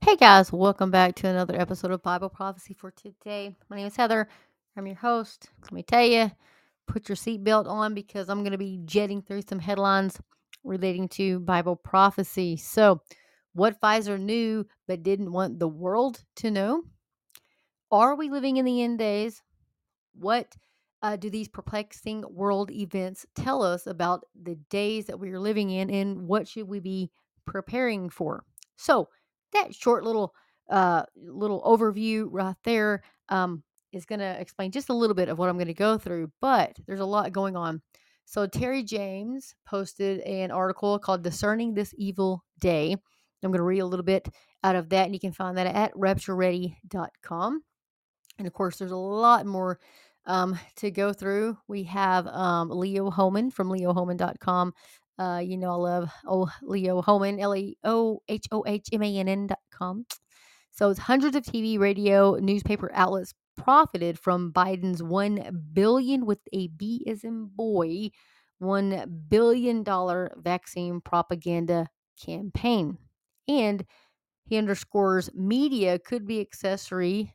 Hey guys, welcome back to another episode of Bible Prophecy for today. My name is Heather. I'm your host. Let me tell you, put your seatbelt on because I'm going to be jetting through some headlines relating to Bible prophecy. So, what Pfizer knew but didn't want the world to know? Are we living in the end days? What uh, do these perplexing world events tell us about the days that we are living in and what should we be preparing for? So, that short little uh, little overview right there um, is going to explain just a little bit of what I'm going to go through, but there's a lot going on. So, Terry James posted an article called Discerning This Evil Day. I'm going to read a little bit out of that, and you can find that at raptureready.com. And of course, there's a lot more um, to go through. We have um, Leo Hohmann from leohohmann.com. Uh, you know, I love oh Leo Hohmann, dot com. So it's hundreds of TV, radio, newspaper outlets profited from Biden's one billion with a B as in boy, one billion dollar vaccine propaganda campaign. And he underscores media could be accessory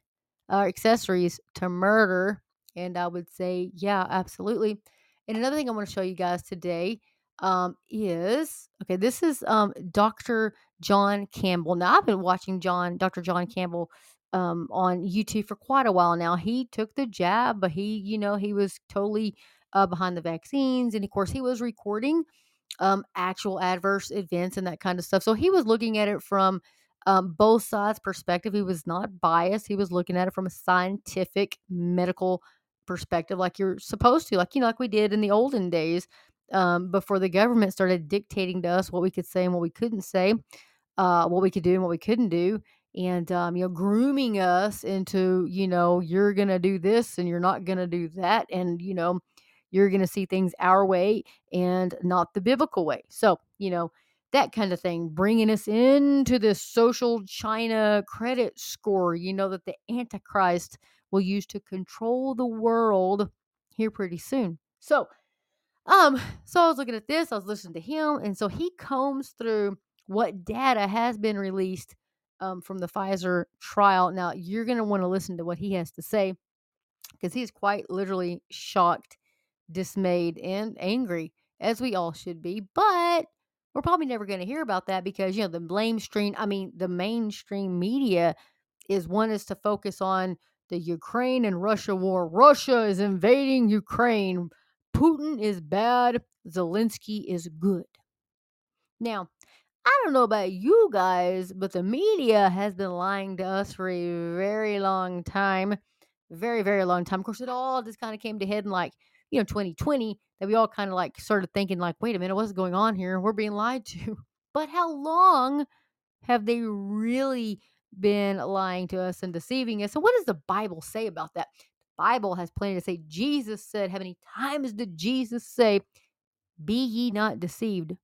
uh, accessories to murder. And I would say, yeah, absolutely. And another thing I want to show you guys today um, is okay. This is um, Dr. John Campbell. Now I've been watching John, Dr. John Campbell, um, on YouTube for quite a while now. He took the jab, but he, you know, he was totally uh, behind the vaccines, and of course, he was recording um, actual adverse events and that kind of stuff. So he was looking at it from um, both sides' perspective. He was not biased. He was looking at it from a scientific, medical perspective, like you're supposed to, like you know, like we did in the olden days um, before the government started dictating to us what we could say and what we couldn't say, uh, what we could do and what we couldn't do, and um, you know, grooming us into you know, you're gonna do this and you're not gonna do that, and you know, you're gonna see things our way and not the biblical way. So you know that kind of thing, bringing us into this social China credit score, you know, that the Antichrist will use to control the world here pretty soon. So, um, so I was looking at this, I was listening to him, and so he combs through what data has been released um, from the Pfizer trial. Now, you're going to want to listen to what he has to say because he's quite literally shocked, dismayed, and angry, as we all should be. But we're probably never going to hear about that because, you know, the mainstream, I mean, the mainstream media is one is to focus on the Ukraine and Russia war. Russia is invading Ukraine. Putin is bad. Zelensky is good. Now, I don't know about you guys, but the media has been lying to us for a very long time. Very, very long time. Of course, it all just kind of came to head in like, you know, 2020 that we all kind of like started thinking, like, wait a minute, what's going on here? We're being lied to. But how long have they really been lying to us and deceiving us? And what does the Bible say about that? Bible has plenty to say. Jesus said, How many times did Jesus say, Be ye not deceived?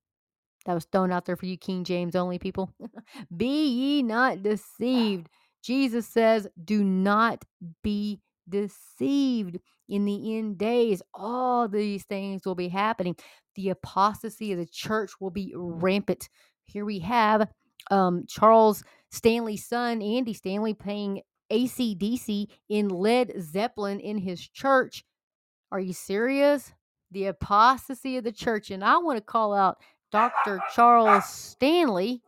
That was thrown out there for you King James only people. be ye not deceived. Jesus says, Do not be deceived. In the end days, all these things will be happening. The apostasy of the church will be rampant. Here we have um, Charles Stanley's son, Andy Stanley, playing AC/DC in Led Zeppelin in his church. Are you serious? The apostasy of the church. And I want to call out Dr. Charles Stanley.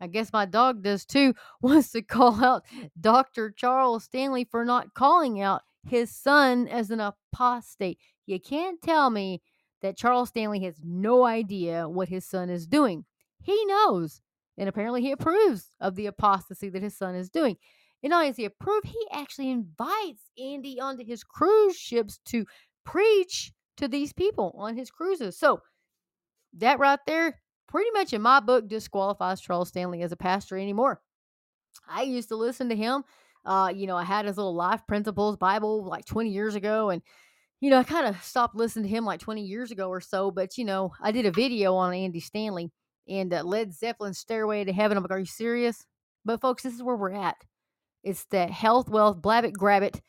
I guess my dog does too, wants to call out Dr. Charles Stanley for not calling out his son as an apostate. You can't tell me that Charles Stanley has no idea what his son is doing. He knows. And apparently he approves of the apostasy that his son is doing. And not only does he approve, he actually invites Andy onto his cruise ships to preach to these people on his cruises. So that right there, pretty much in my book, disqualifies Charles Stanley as a pastor anymore. I used to listen to him. Uh, you know, I had his little life principles Bible like 20 years ago, and you know, I kind of stopped listening to him like 20 years ago or so. But you know, I did a video on Andy Stanley and uh, Led Zeppelin's "Stairway to Heaven." I'm like, are you serious? But folks, this is where we're at. It's that health, wealth, blab it, grab it,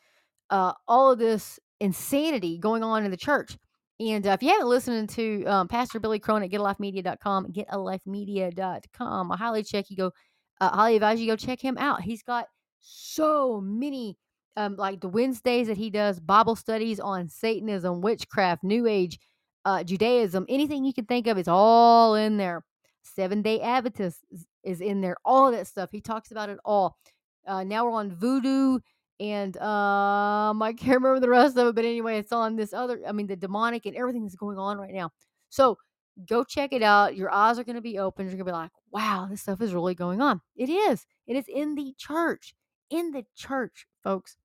uh, all of this insanity going on in the church. And uh, if you haven't listened to um, Pastor Billy Crone at getalifemedia.com, getalifemedia.com, I highly check you go uh, highly advise you go check him out. He's got so many, um, like the Wednesdays that he does Bible studies on Satanism, witchcraft, New Age, uh, Judaism, anything you can think of is all in there. Seven Day Adventist is, is in there. All that stuff. He talks about it all. Uh, now we're on Voodoo and um, I can't remember the rest of it, but anyway, it's on this other. I mean, the demonic and everything that's going on right now. So go check it out. Your eyes are going to be open. You're going to be like, wow, this stuff is really going on. It is. It is in the church. In the church, folks.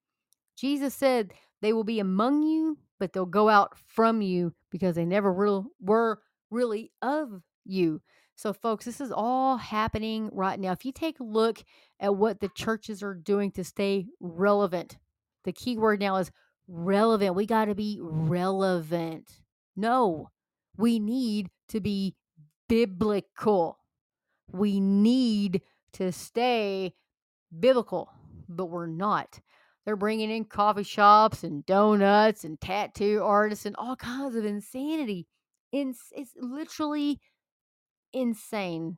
Jesus said they will be among you, but they'll go out from you because they never real, were really of you. So, folks, this is all happening right now. If you take a look at what the churches are doing to stay relevant, the key word now is relevant. We got to be relevant. No, we need to be biblical. We need to stay biblical, but we're not. They're bringing in coffee shops and donuts and tattoo artists and all kinds of insanity. It's, it's literally insane.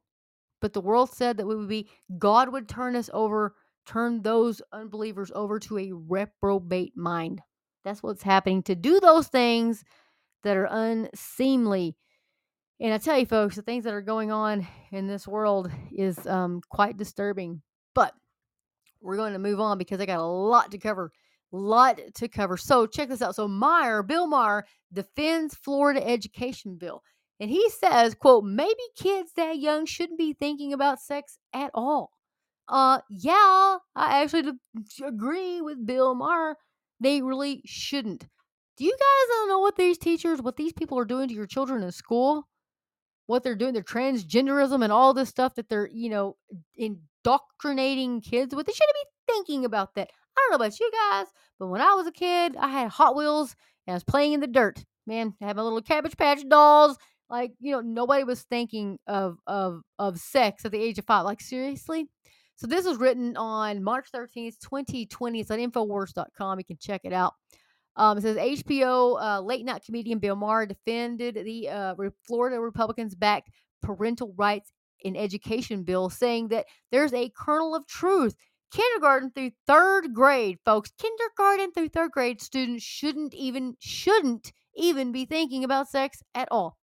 But the world said that we would be, God would turn us over, turn those unbelievers over to a reprobate mind. That's what's happening to do those things that are unseemly. And I tell you, folks, the things that are going on in this world is um, quite disturbing. But we're going to move on because I got a lot to cover. Lot to cover. So check this out. So Maher, Bill Maher, defends Florida education bill. And he says, quote, maybe kids that young shouldn't be thinking about sex at all. Uh, yeah, I actually agree with Bill Maher. They really shouldn't. Do you guys don't know what these teachers, what these people are doing to your children in school? What they're doing, their transgenderism and all this stuff that they're, you know, indoctrinating kids with. They shouldn't be thinking about that. I don't know about you guys, but when I was a kid, I had Hot Wheels and I was playing in the dirt. Man, I had my little Cabbage Patch dolls like, you know, nobody was thinking of of of sex at the age of five. Like, seriously? So this was written on March 13th, 2020. It's on Infowars.com. You can check it out. Um, it says HBO uh, late night comedian Bill Maher defended the uh, Florida Republicans backed parental rights in education bill, saying that there's a kernel of truth. Kindergarten through third grade, folks, kindergarten through third grade students shouldn't even shouldn't even be thinking about sex at all.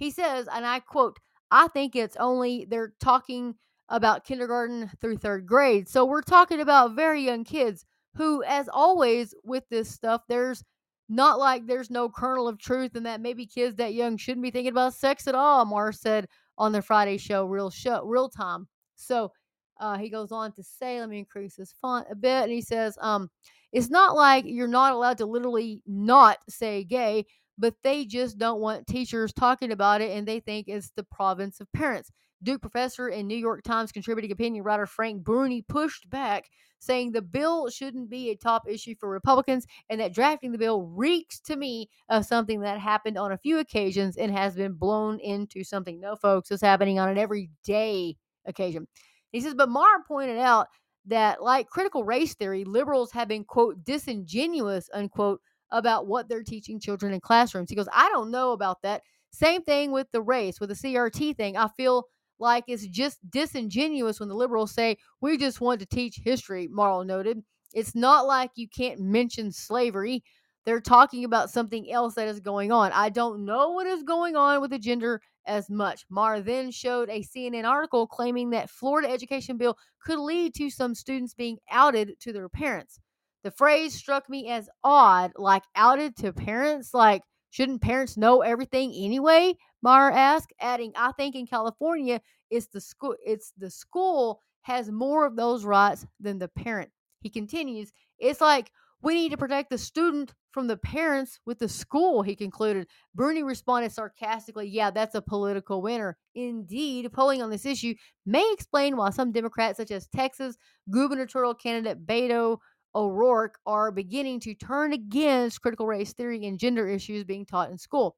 He says, and I quote, I think it's only they're talking about kindergarten through third grade. So we're talking about very young kids who, as always with this stuff, there's not like there's no kernel of truth and that maybe kids that young shouldn't be thinking about sex at all. Mars said on the Friday show, real show, real time. So uh, he goes on to say, let me increase this font a bit, and he says, um, it's not like you're not allowed to literally not say gay but they just don't want teachers talking about it and they think it's the province of parents. Duke professor and New York Times contributing opinion writer Frank Bruni pushed back, saying the bill shouldn't be a top issue for Republicans and that drafting the bill reeks to me of something that happened on a few occasions and has been blown into something. No, folks, it's happening on an everyday occasion. He says, but Maher pointed out that, like critical race theory, liberals have been, quote, disingenuous, unquote, about what they're teaching children in classrooms. He goes, I don't know about that. Same thing with the race, with the CRT thing. I feel like it's just disingenuous when the liberals say, we just want to teach history, Maher noted. It's not like you can't mention slavery. They're talking about something else that is going on. I don't know what is going on with the gender as much. Maher then showed a CNN article claiming that Florida education bill could lead to some students being outed to their parents. The phrase struck me as odd, like outed to parents. Like, shouldn't parents know everything anyway? Maher asked, adding, I think in California, it's the school it's the school has more of those rights than the parent. He continues, it's like we need to protect the student from the parents with the school, he concluded. Bruni responded sarcastically, Yeah, that's a political winner. Indeed, polling on this issue may explain why some Democrats, such as Texas gubernatorial candidate Beto O'Rourke are beginning to turn against critical race theory and gender issues being taught in school.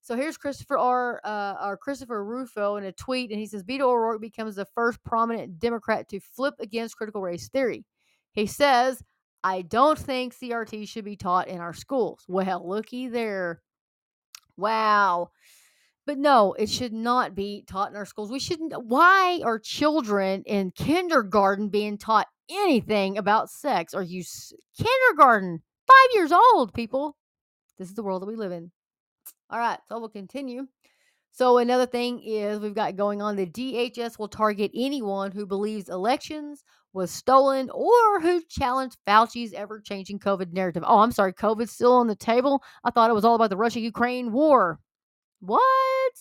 So here's Christopher R. Uh, or Christopher Rufo in a tweet, and he says Beto O'Rourke becomes the first prominent Democrat to flip against critical race theory. He says, "I don't think CRT should be taught in our schools." Well, looky there. Wow. But no, it should not be taught in our schools. We shouldn't. Why are children in kindergarten being taught anything about sex? Are you kindergarten? Five years old, people. This is the world that we live in. All right, so we'll continue. So another thing is we've got going on the DHS will target anyone who believes elections was stolen or who challenged Fauci's ever-changing COVID narrative. Oh, I'm sorry, COVID's still on the table. I thought it was all about the Russia-Ukraine war. What?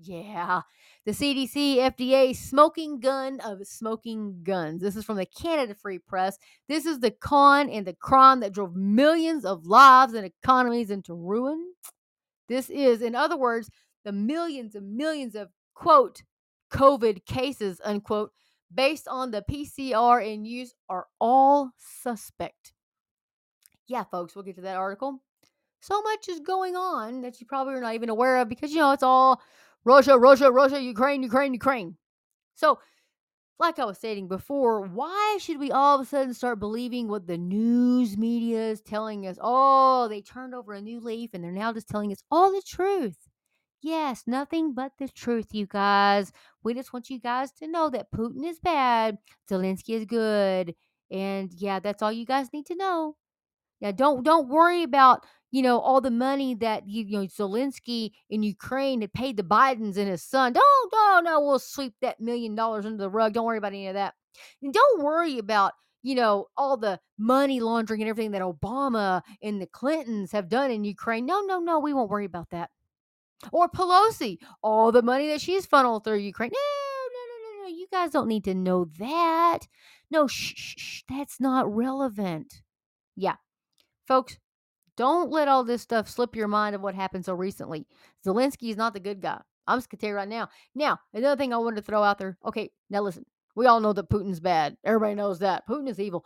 Yeah. The CDC, FDA, smoking gun of smoking guns. This is from the Canada Free Press. This is the con and the crime that drove millions of lives and economies into ruin. This is, in other words, the millions and millions of quote COVID cases, unquote, based on the PCR in use are all suspect. Yeah, folks, we'll get to that article so much is going on that you probably are not even aware of because you know it's all Russia, Russia, Russia, Ukraine, Ukraine, Ukraine. So, like I was stating before, why should we all of a sudden start believing what the news media is telling us? Oh, they turned over a new leaf and they're now just telling us all the truth. Yes, nothing but the truth, you guys. We just want you guys to know that Putin is bad, Zelensky is good, and yeah, that's all you guys need to know. Yeah, don't don't worry about you know all the money that you, know Zelensky in Ukraine had paid the Bidens and his son. Don't no no we'll sweep that million dollars under the rug. Don't worry about any of that. And don't worry about you know all the money laundering and everything that Obama and the Clintons have done in Ukraine. No no no we won't worry about that. Or Pelosi, all the money that she's funneled through Ukraine. No no no no no you guys don't need to know that. No shh shh, shh that's not relevant. Yeah, folks, don't let all this stuff slip your mind of what happened so recently. Zelensky is not the good guy. I'm just gonna tell you right now. Now, another thing I wanted to throw out there. Okay, now listen. We all know that Putin's bad. Everybody knows that. Putin is evil.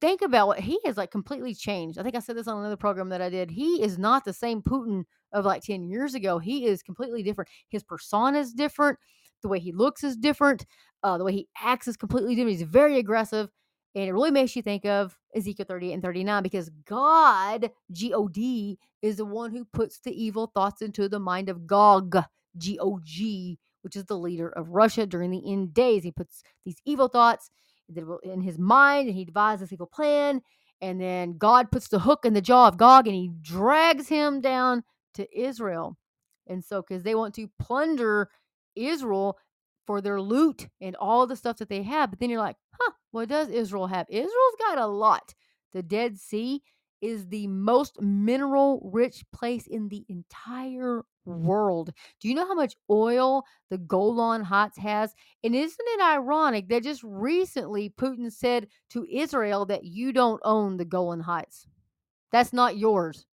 Think about what he has like completely changed. I think I said this on another program that I did. He is not the same Putin of like 10 years ago. He is completely different. His persona is different. The way he looks is different. Uh, the way he acts is completely different. He's very aggressive. And it really makes you think of Ezekiel 38 and 39 because God, G O D, is the one who puts the evil thoughts into the mind of Gog, G O G, which is the leader of Russia during the end days. He puts these evil thoughts in his mind and he devises this evil plan. And then God puts the hook in the jaw of Gog and he drags him down to Israel. And so, because they want to plunder Israel for their loot and all the stuff that they have. But then you're like, huh, what does Israel have? Israel's got a lot. The Dead Sea is the most mineral rich place in the entire world. Do you know how much oil the Golan Heights has? And isn't it ironic that just recently Putin said to Israel that you don't own the Golan Heights? That's not yours.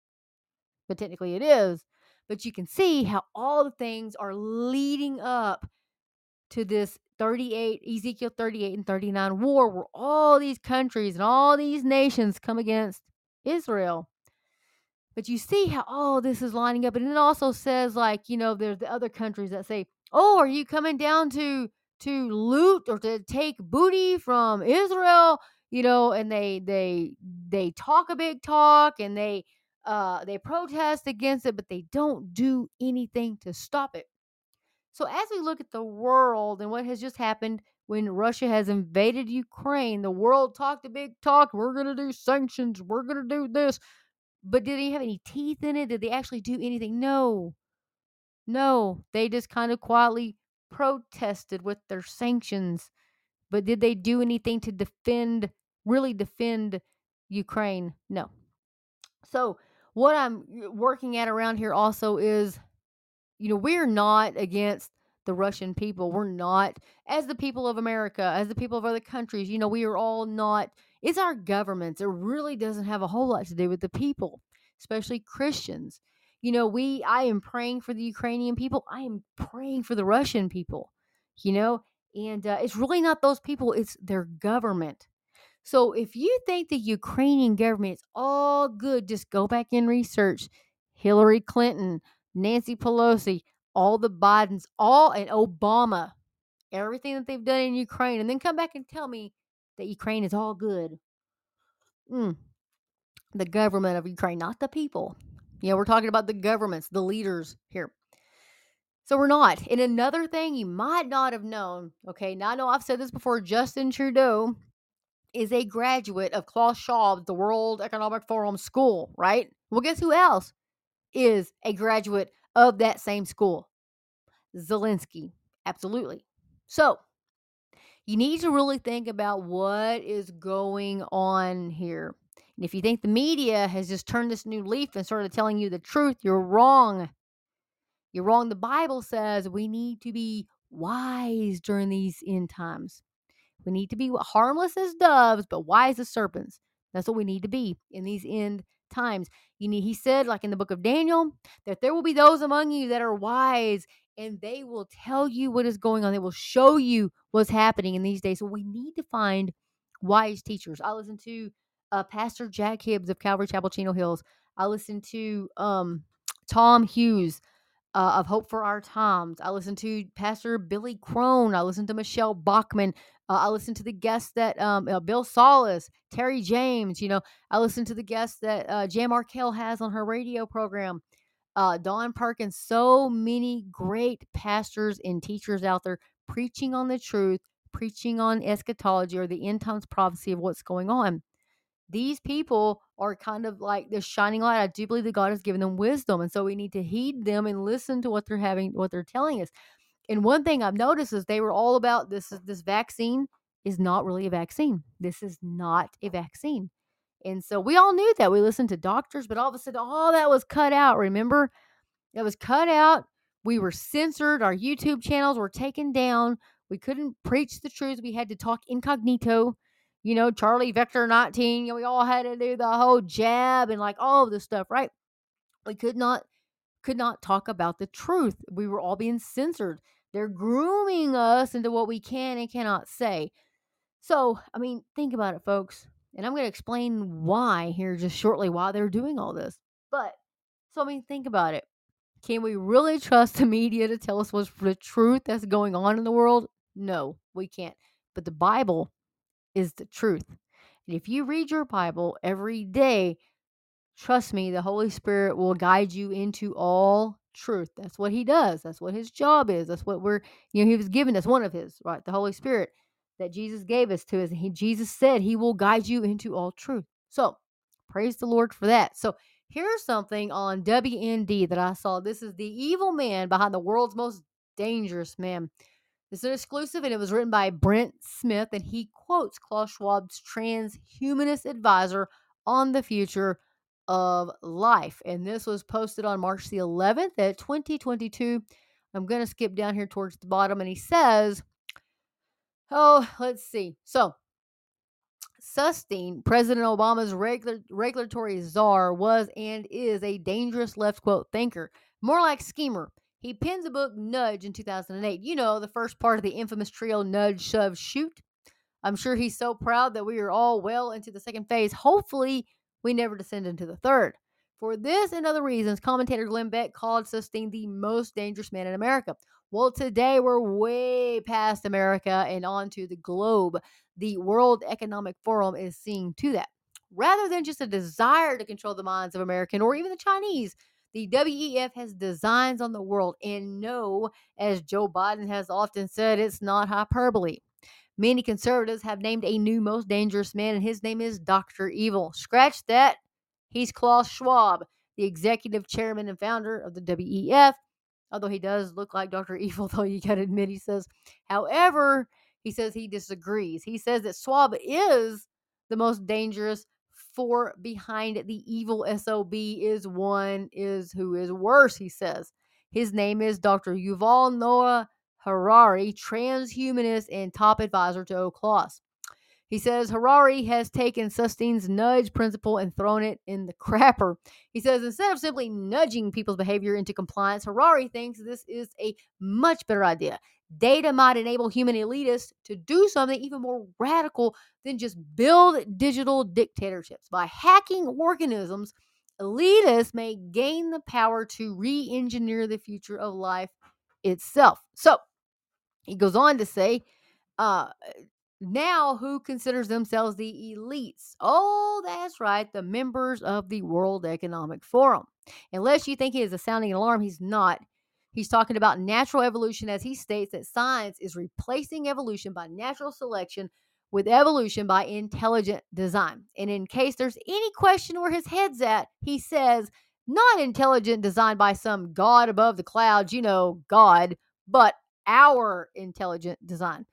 But technically it is. But you can see how all the things are leading up to this 38 Ezekiel 38 and 39 war where all these countries and all these nations come against Israel. But you see how all this is lining up and it also says like, you know, there's the other countries that say, "Oh, are you coming down to to loot or to take booty from Israel?" You know, and they they they talk a big talk and they uh they protest against it, but they don't do anything to stop it. So, as we look at the world and what has just happened when Russia has invaded Ukraine, the world talked a big talk. We're going to do sanctions. We're going to do this. But did they have any teeth in it? Did they actually do anything? No. No. They just kind of quietly protested with their sanctions. But did they do anything to defend, really defend Ukraine? No. So, what I'm uh, working at around here also is you know, we're not against the Russian people. We're not, as the people of America, as the people of other countries, you know, we are all not, it's our governments. It really doesn't have a whole lot to do with the people, especially Christians. You know, we, I am praying for the Ukrainian people. I am praying for the Russian people, you know, and uh, it's really not those people, it's their government. So if you think the Ukrainian government is all good, just go back and research Hillary Clinton, Nancy Pelosi, all the Bidens, all and Obama, everything that they've done in Ukraine, and then come back and tell me that Ukraine is all good. Mm. The government of Ukraine, not the people. Yeah, we're talking about the governments, the leaders here. So we're not. And another thing you might not have known, okay, now I know I've said this before, Justin Trudeau is a graduate of Klaus Schwab, the World Economic Forum school, right? Well, guess who else is a graduate of that same school? Zelensky. Absolutely. So you need to really think about what is going on here. And if you think the media has just turned this new leaf and started telling you the truth, you're wrong. You're wrong. The Bible says we need to be wise during these end times. We need to be harmless as doves, but wise as serpents. That's what we need to be in these end times. You need, he said, like in the book of Daniel, that there will be those among you that are wise and they will tell you what is going on. They will show you what's happening in these days. So we need to find wise teachers. I listen to uh, Pastor Jack Hibbs of Calvary Chapel Chino Hills. I listen to um, Tom Hughes uh, of Hope for Our Times. I listen to Pastor Billy Crone. I listen to Michele Bachmann. Uh, I listen to the guests that um, uh, Bill Salus, Terry James. You know, I listen to the guests that uh, Jan Markell has on her radio program. Uh, Don Perkins. So many great pastors and teachers out there preaching on the truth, preaching on eschatology or the end times prophecy of what's going on these people are kind of like the shining light. I do believe that God has given them wisdom. And so we need to heed them and listen to what they're having, what they're telling us. And one thing I've noticed is they were all about this this vaccine is not really a vaccine. This is not a vaccine. And so we all knew that. We listened to doctors, but all of a sudden all that was cut out. Remember? It was cut out. We were censored. Our YouTube channels were taken down. We couldn't preach the truth. We had to talk incognito you know, Charlie Vector 19. You know, we all had to do the whole jab and like all of this stuff, right? We could not could not talk about the truth. We were all being censored. They're grooming us into what we can and cannot say. So, I mean, think about it, folks. And I'm going to explain why here just shortly why they're doing all this. But so I mean, think about it. Can we really trust the media to tell us what's the truth that's going on in the world? No, we can't. But the Bible is the truth. And if you read your Bible every day, trust me, the Holy Spirit will guide you into all truth. That's what he does. That's what his job is. That's what we're, you know, he was given us one of his, right? The Holy Spirit that Jesus gave us to us. He, Jesus said he will guide you into all truth. So praise the Lord for that. So here's something on WND that I saw. This is the evil man behind the world's most dangerous man. It's an exclusive and it was written by Brent Smith and he quotes Klaus Schwab's transhumanist advisor on the future of life. And this was posted on March the 11th at 2022. I'm going to skip down here towards the bottom and he says, Oh, let's see. So, Sunstein, President Obama's regular, regulatory czar, was and is a dangerous left quote thinker, more like schemer. He pens a book, Nudge, in 2008. You know, the first part of the infamous trio Nudge, Shove, Shoot. I'm sure he's so proud that we are all well into the second phase. Hopefully, we never descend into the third. For this and other reasons, commentator Glenn Beck called Sunstein the most dangerous man in America. Well, today we're way past America and on to the globe. The World Economic Forum is seeing to that. Rather than just a desire to control the minds of American or even the Chinese, the WEF has designs on the world, and no, as Joe Biden has often said, it's not hyperbole. Many conservatives have named a new most dangerous man, and his name is Dr. Evil. Scratch that. He's Klaus Schwab, the executive chairman and founder of the WEF. Although he does look like Dr. Evil, though you gotta admit, he says. However, he says he disagrees. He says that Schwab is the most dangerous behind the evil SOB is one is who is worse, he says. His name is Dr. Yuval Noah Harari, transhumanist and top advisor to Oikos. He says Harari has taken Sunstein's nudge principle and thrown it in the crapper. He says instead of simply nudging people's behavior into compliance, Harari thinks this is a much better idea. Data might enable human elitists to do something even more radical than just build digital dictatorships. By hacking organisms, elitists may gain the power to re engineer the future of life itself. So he goes on to say, uh, now who considers themselves the elites? Oh, that's right, the members of the World Economic Forum. Unless you think he is a sounding alarm, he's not. He's talking about natural evolution as he states that science is replacing evolution by natural selection with evolution by intelligent design. And in case there's any question where his head's at, he says, not intelligent design by some God above the clouds, you know, God, but our intelligent design.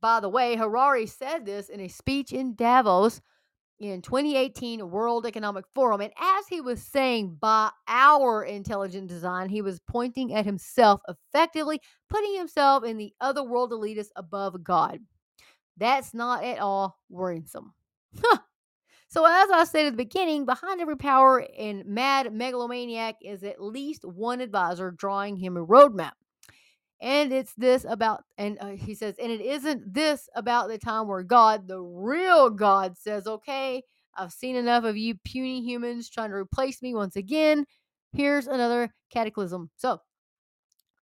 By the way, Harari said this in a speech in Davos in 2018 World Economic Forum. And as he was saying, by our intelligent design, he was pointing at himself, effectively putting himself in the other world elitist above God. That's not at all worrisome. so, as I said at the beginning, behind every power and mad megalomaniac is at least one advisor drawing him a roadmap. And it's this about, and uh, he says, and it isn't this about the time where God, the real God, says, okay, I've seen enough of you puny humans trying to replace me once again. Here's another cataclysm. So,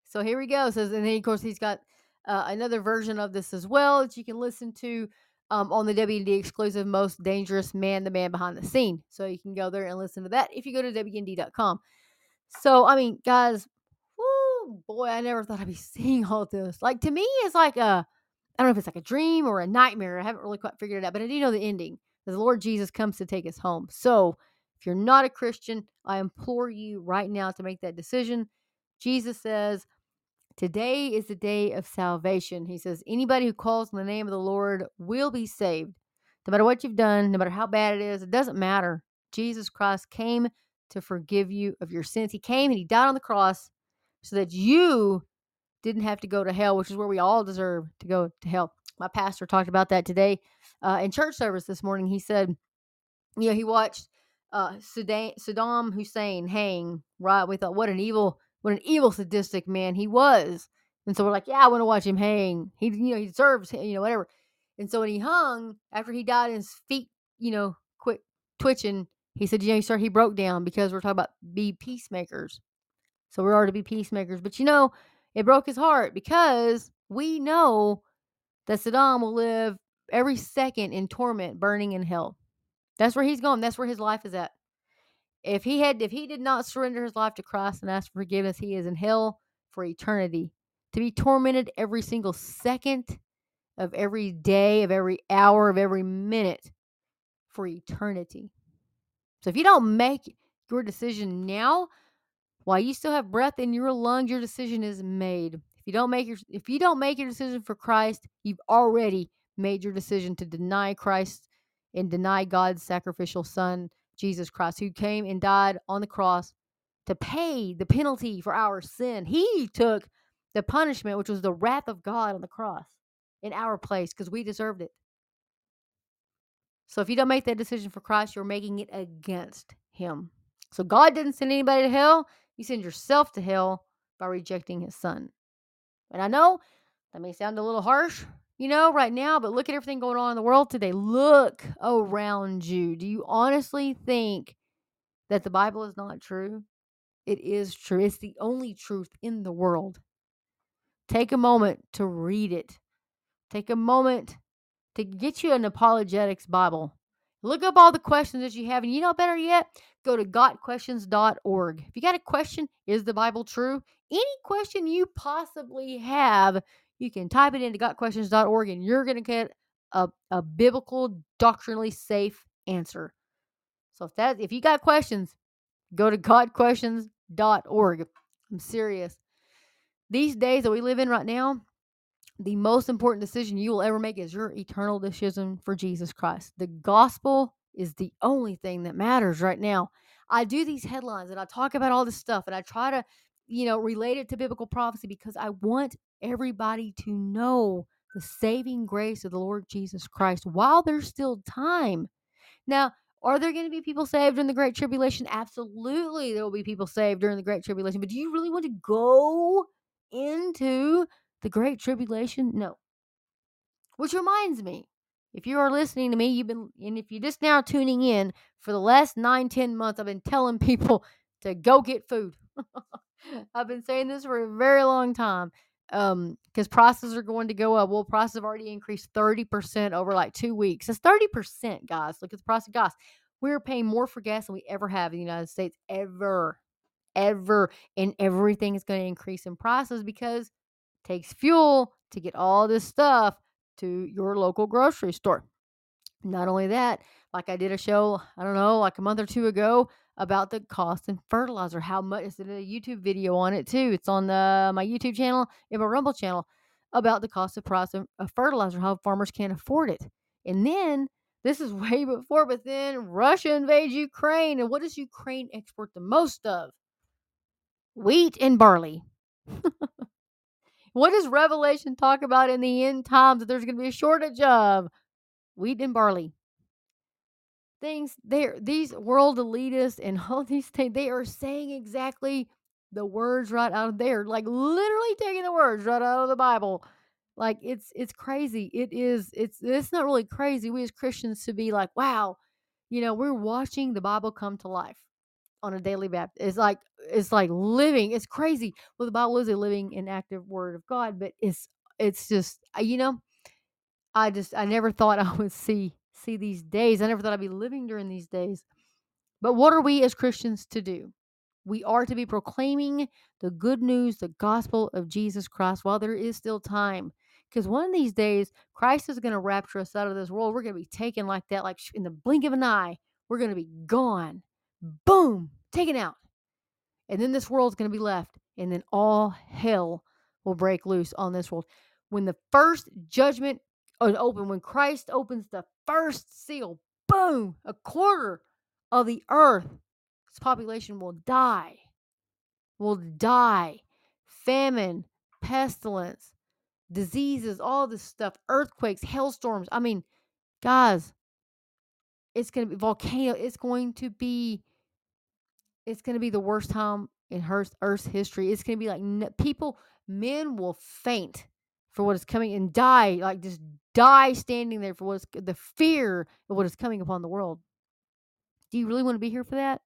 so here we go. Says, and then of course he's got uh, another version of this as well that you can listen to um, on the WND exclusive Most Dangerous Man, the Man Behind the Scene. So you can go there and listen to that if you go to WND.com. So, I mean, guys, boy, I never thought I'd be seeing all this. Like, to me, it's like a, I don't know if it's like a dream or a nightmare. I haven't really quite figured it out, but I do know the ending. The Lord Jesus comes to take us home. So, if you're not a Christian, I implore you right now to make that decision. Jesus says, Today is the day of salvation. He says, Anybody who calls on the name of the Lord will be saved. No matter what you've done, no matter how bad it is, it doesn't matter. Jesus Christ came to forgive you of your sins. He came and He died on the cross so that you didn't have to go to hell, which is where we all deserve to go to hell. My pastor talked about that today uh, in church service this morning. He said, you know, he watched uh, Saddam Hussein hang, right? We thought, what an evil what an evil sadistic man he was. And so we're like, yeah, I want to watch him hang. He, you know, he deserves, you know, whatever. And so when he hung, after he died his feet, you know, quit twitching, he said, you know, sir, he broke down because we're talking about be peacemakers. So we are to be peacemakers. But you know, it broke his heart because we know that Saddam will live every second in torment, burning in hell. That's where he's going. That's where his life is at if he had if he did not surrender his life to Christ and ask for forgiveness, he is in hell for eternity. To be tormented every single second of every day, of every hour, of every minute for eternity. So if you don't make your decision now, while you still have breath in your lungs, your decision is made. If you don't make your if you don't make your decision for Christ, you've already made your decision to deny Christ and deny God's sacrificial son Jesus Christ, who came and died on the cross to pay the penalty for our sin. He took the punishment, which was the wrath of God on the cross in our place because we deserved it. So if you don't make that decision for Christ, you're making it against Him. So God didn't send anybody to hell. You send yourself to hell by rejecting His Son. And I know that may sound a little harsh, you know, right now, but look at everything going on in the world today. Look around you. Do you honestly think that the Bible is not true? It is true. It's the only truth in the world. Take a moment to read it. Take a moment to get you an apologetics Bible. Look up all the questions that you have. And you know, better yet, go to gotquestions.org. If you got a question, is the Bible true? Any question you possibly have, you can type it into gotquestions.org and you're going to get a, a biblical, doctrinally safe answer. So if that if you got questions, go to gotquestions.org. I'm serious. These days that we live in right now, the most important decision you will ever make is your eternal decision for Jesus Christ. The gospel is the only thing that matters right now. I do these headlines and I talk about all this stuff and I try to, you know, relate it to biblical prophecy because I want everybody to know the saving grace of the Lord Jesus Christ while there's still time. Now, are there going to be people saved in the Great Tribulation? Absolutely, there will be people saved during the Great Tribulation. But do you really want to go into the Great Tribulation? No. Which reminds me, if you are listening to me, you've been, and if you're just now tuning in, for the last nine, ten months, I've been telling people to go get food. I've been saying this for a very long time um because prices are going to go up well prices have already increased 30% over like two weeks It's 30% guys look at the price of gas we're paying more for gas than we ever have in the united states ever ever. And everything is going to increase in prices because it takes fuel to get all this stuff to your local grocery store. Not only that, like I did a show, I don't know, like a month or two ago about the cost in fertilizer. How much is it? A YouTube video on it too. It's on the my YouTube channel and my Rumble channel about the cost of price of, of fertilizer, how farmers can't afford it. And then this is way before, but then Russia invades Ukraine, and what does Ukraine export the most of? Wheat and barley. what does Revelation talk about in the end times that there's going to be a shortage of? Wheat and barley. Things there these world elitists and all these things they are saying exactly the words right out of there like literally taking the words right out of the bible. Like it's it's crazy. It is it's it's not really crazy. We as christians to be like wow you know we're watching the bible come to life on a daily basis it's like it's like living it's crazy well the bible is a living and active word of god but it's it's just you know i just i never thought i would see see these days. I never thought I'd be living during these days. But what are we as Christians to do? We are to be proclaiming the good news, the gospel of Jesus Christ while there is still time. Because one of these days, Christ is going to rapture us out of this world. We're going to be taken like that, like in the blink of an eye. We're going to be gone. Boom, taken out. And then this world's going to be left. And then all hell will break loose on this world. When the first judgment is open, when Christ opens the first seal, boom, a quarter of the earth's population will die. Will die. Famine, pestilence, diseases, all this stuff, earthquakes, hailstorms. I mean, guys, it's going to be volcano. It's going to be it's going to be the worst time in Earth's history. It's going to be like people, men will faint for what is coming and die, like just die standing there for what is the fear of what is coming upon the world. Do you really want to be here for that?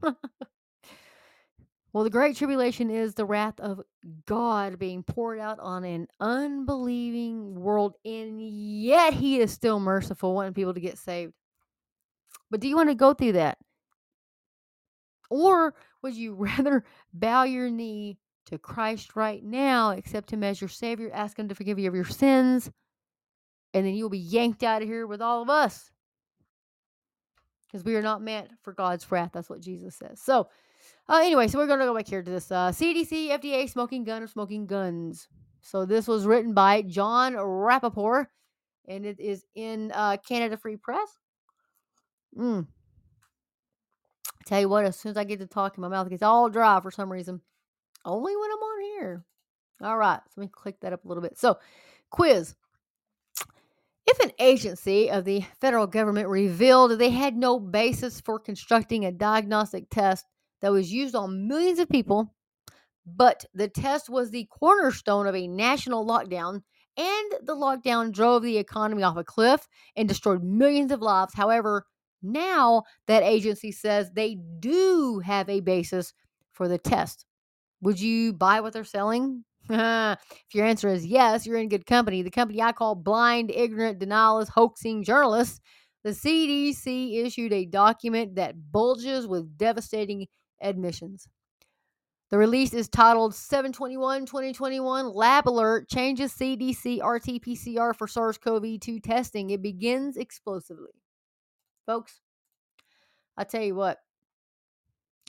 well, the Great Tribulation is the wrath of God being poured out on an unbelieving world, and yet He is still merciful, wanting people to get saved. But do you want to go through that? Or would you rather bow your knee to Christ right now, accept Him as your Savior, ask Him to forgive you of your sins, and then you'll be yanked out of here with all of us. Because we are not meant for God's wrath. That's what Jesus says. So, uh, anyway, so we're going to go back here to this uh, CDC, FDA, smoking gun or smoking guns. So, this was written by Jon Rappoport, and it is in uh, Canada Free Press. Mm. Tell you what, as soon as I get to talking, my mouth gets all dry for some reason. Only when I'm on here. All right. So let me click that up a little bit. So, quiz. If an agency of the federal government revealed that they had no basis for constructing a diagnostic test that was used on millions of people, but the test was the cornerstone of a national lockdown, and the lockdown drove the economy off a cliff and destroyed millions of lives. However, now that agency says they do have a basis for the test. Would you buy what they're selling? if your answer is yes, you're in good company. The company I call blind, ignorant, denialist, hoaxing journalists, the CDC issued a document that bulges with devastating admissions. The release is titled 721 2021 Lab Alert Changes CDC RT PCR for SARS CoV 2 Testing. It begins explosively. Folks, I tell you what,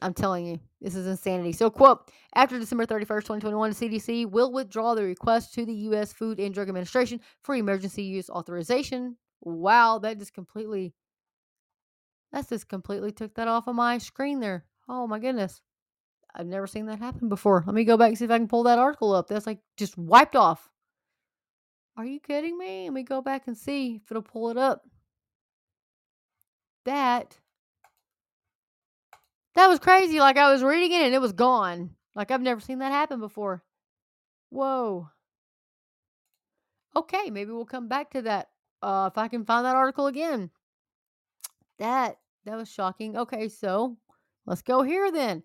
I'm telling you, this is insanity. So, quote, after December 31st, 2021, the CDC will withdraw the request to the U.S. Food and Drug Administration for emergency use authorization. Wow, that just completely, that's just completely took that off of my screen there. Oh my goodness. I've never seen that happen before. Let me go back and see if I can pull that article up. That's like just wiped off. Are you kidding me? Let me go back and see if it'll pull it up. That that was crazy. Like I was reading it and it was gone. Like I've never seen that happen before. Whoa. Okay, maybe we'll come back to that uh, if I can find that article again. That that was shocking. Okay, so let's go here then.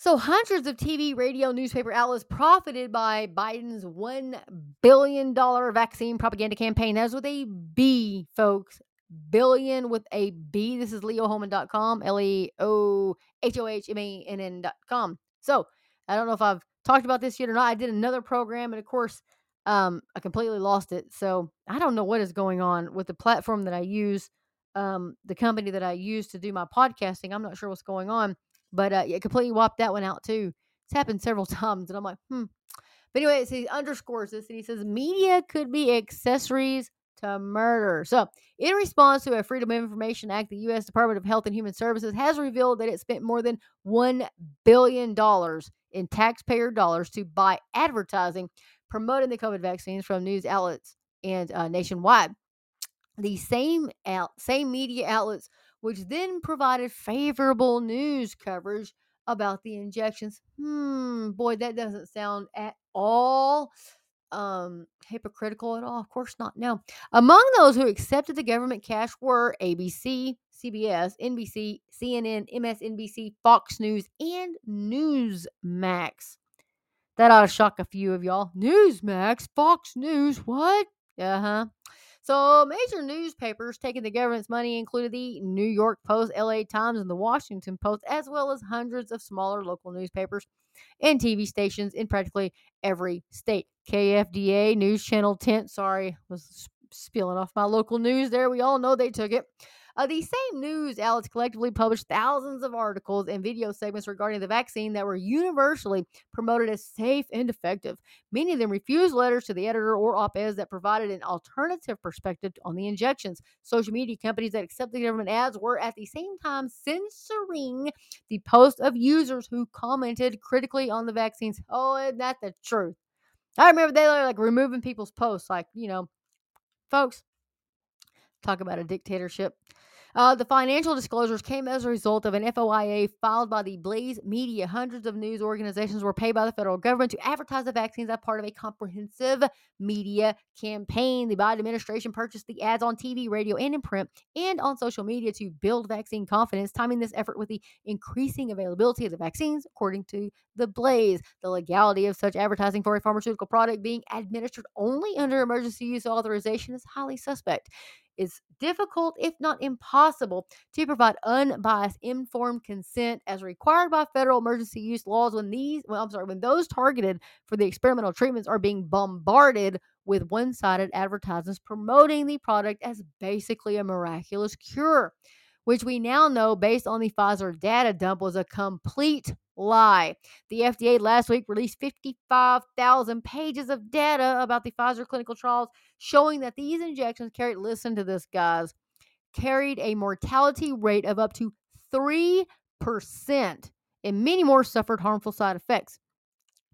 So, hundreds of TV, radio, newspaper outlets profited by Biden's $1 billion vaccine propaganda campaign. That's what they be, folks. Billion with a B. This is leohohmann.com, L E O H O H M A N N.com. So I don't know if I've talked about this yet or not. I did another program, and of course, um, I completely lost it. So I don't know what is going on with the platform that I use, um, the company that I use to do my podcasting. I'm not sure what's going on, but uh, it completely wiped that one out too. It's happened several times, and I'm like, hmm. But anyway, so he underscores this and he says media could be accessories to murder. So, in response to a Freedom of Information Act, the U.S. Department of Health and Human Services has revealed that it spent more than $1 billion in taxpayer dollars to buy advertising promoting the COVID vaccines from news outlets and uh, nationwide. The same out, same media outlets, which then provided favorable news coverage about the injections. Hmm, boy, that doesn't sound at all um hypocritical at all. Of course not. No. Among those who accepted the government cash were ABC, CBS, NBC, CNN, MSNBC, Fox News, and Newsmax. That ought to shock a few of y'all. Newsmax, Fox News, what? Uh huh. So, major newspapers taking the government's money included the New York Post, LA Times, and the Washington Post, as well as hundreds of smaller local newspapers and TV stations in practically every state. KFDA, News Channel 10, sorry, was spilling off my local news there. We all know they took it. Uh, these same news outlets collectively published thousands of articles and video segments regarding the vaccine that were universally promoted as safe and effective. Many of them refused letters to the editor or op eds that provided an alternative perspective on the injections. Social media companies that accepted government ads were at the same time censoring the posts of users who commented critically on the vaccines. Oh, isn't that the truth? I remember they were like removing people's posts, like, you know, folks, talk about a dictatorship. Uh, the financial disclosures came as a result of an FOIA filed by the Blaze Media. Hundreds of news organizations were paid by the federal government to advertise the vaccines as part of a comprehensive media campaign. The Biden administration purchased the ads on TV, radio, and in print, and on social media to build vaccine confidence, timing this effort with the increasing availability of the vaccines, according to the Blaze. The legality of such advertising for a pharmaceutical product being administered only under emergency use authorization is highly suspect is difficult, if not impossible, to provide unbiased, informed consent as required by federal emergency use laws when these, well, I'm sorry, when those targeted for the experimental treatments are being bombarded with one sided advertisements promoting the product as basically a miraculous cure, which we now know, based on the Pfizer data dump, was a complete lie. The FDA last week released 55,000 pages of data about the Pfizer clinical trials showing that these injections carried, listen to this, guys, carried a mortality rate of up to 3%, and many more suffered harmful side effects.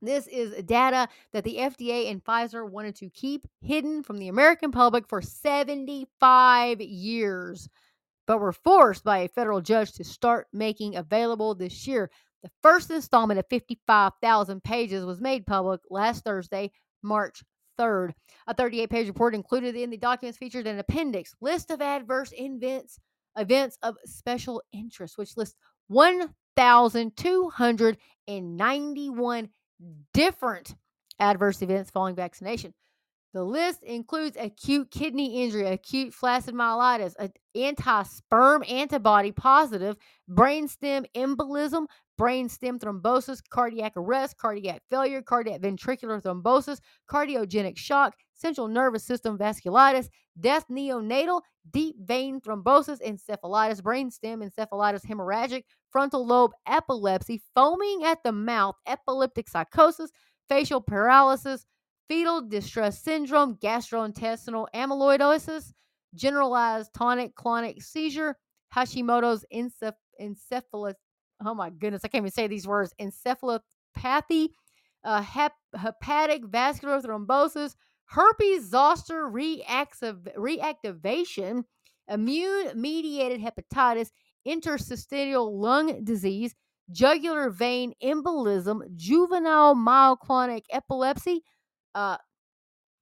This is data that the FDA and Pfizer wanted to keep hidden from the American public for 75 years, but were forced by a federal judge to start making available this year. The first installment of 55,000 pages was made public last Thursday, March 3rd. A 38 page report included in the documents featured an appendix list of adverse events, events of special interest, which lists 1,291 different adverse events following vaccination. The list includes acute kidney injury, acute flaccid myelitis, anti-sperm antibody positive, brainstem embolism, brainstem thrombosis, cardiac arrest, cardiac failure, cardiac ventricular thrombosis, cardiogenic shock, central nervous system vasculitis, death neonatal, deep vein thrombosis, encephalitis, brainstem encephalitis hemorrhagic, frontal lobe epilepsy, foaming at the mouth, epileptic psychosis, facial paralysis, fetal distress syndrome, gastrointestinal amyloidosis, generalized tonic clonic seizure, Hashimoto's enceph- encephalopathy. Oh my goodness, I can't even say these words. Encephalopathy, uh, hep- hepatic vascular thrombosis, herpes zoster reactiv- reactivation, immune mediated hepatitis, interstitial lung disease, jugular vein embolism, juvenile myoclonic epilepsy, uh,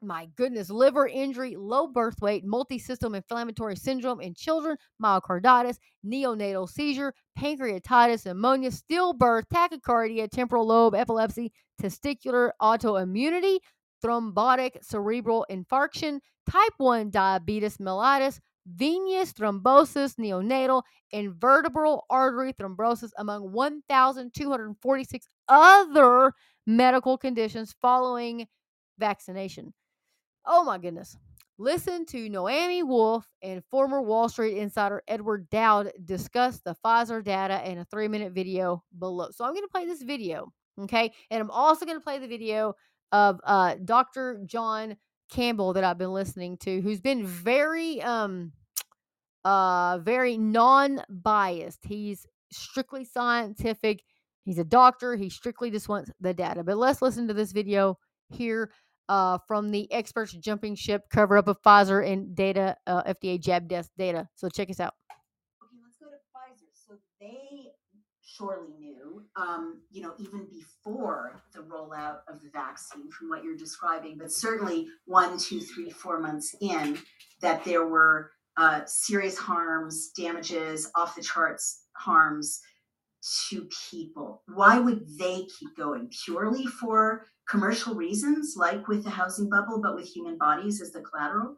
my goodness, liver injury, low birth weight, multisystem inflammatory syndrome in children, myocarditis, neonatal seizure, pancreatitis, pneumonia, stillbirth, tachycardia, temporal lobe epilepsy, testicular autoimmunity, thrombotic cerebral infarction, type 1 diabetes mellitus, venous thrombosis, neonatal, and vertebral artery thrombosis, among 1,246 other medical conditions following vaccination. Oh my goodness. Listen to Naomi Wolf and former Wall Street insider Edward Dowd discuss the Pfizer data in a three minute video below. So I'm going to play this video, okay? And I'm also going to play the video of uh, Dr. John Campbell that I've been listening to, who's been very, um, uh, very non-biased. He's strictly scientific. He's a doctor. He strictly just wants the data. But let's listen to this video here uh, from the experts jumping ship cover up of Pfizer and data, uh, FDA jab death data. So check us out. Okay, let's go to Pfizer. So they surely knew, um, you know, even before the rollout of the vaccine, from what you're describing, but certainly one, two, three, four months in, that there were uh, serious harms, damages, off the charts harms to people. Why would they keep going? Purely for commercial reasons, like with the housing bubble, but with human bodies as the collateral?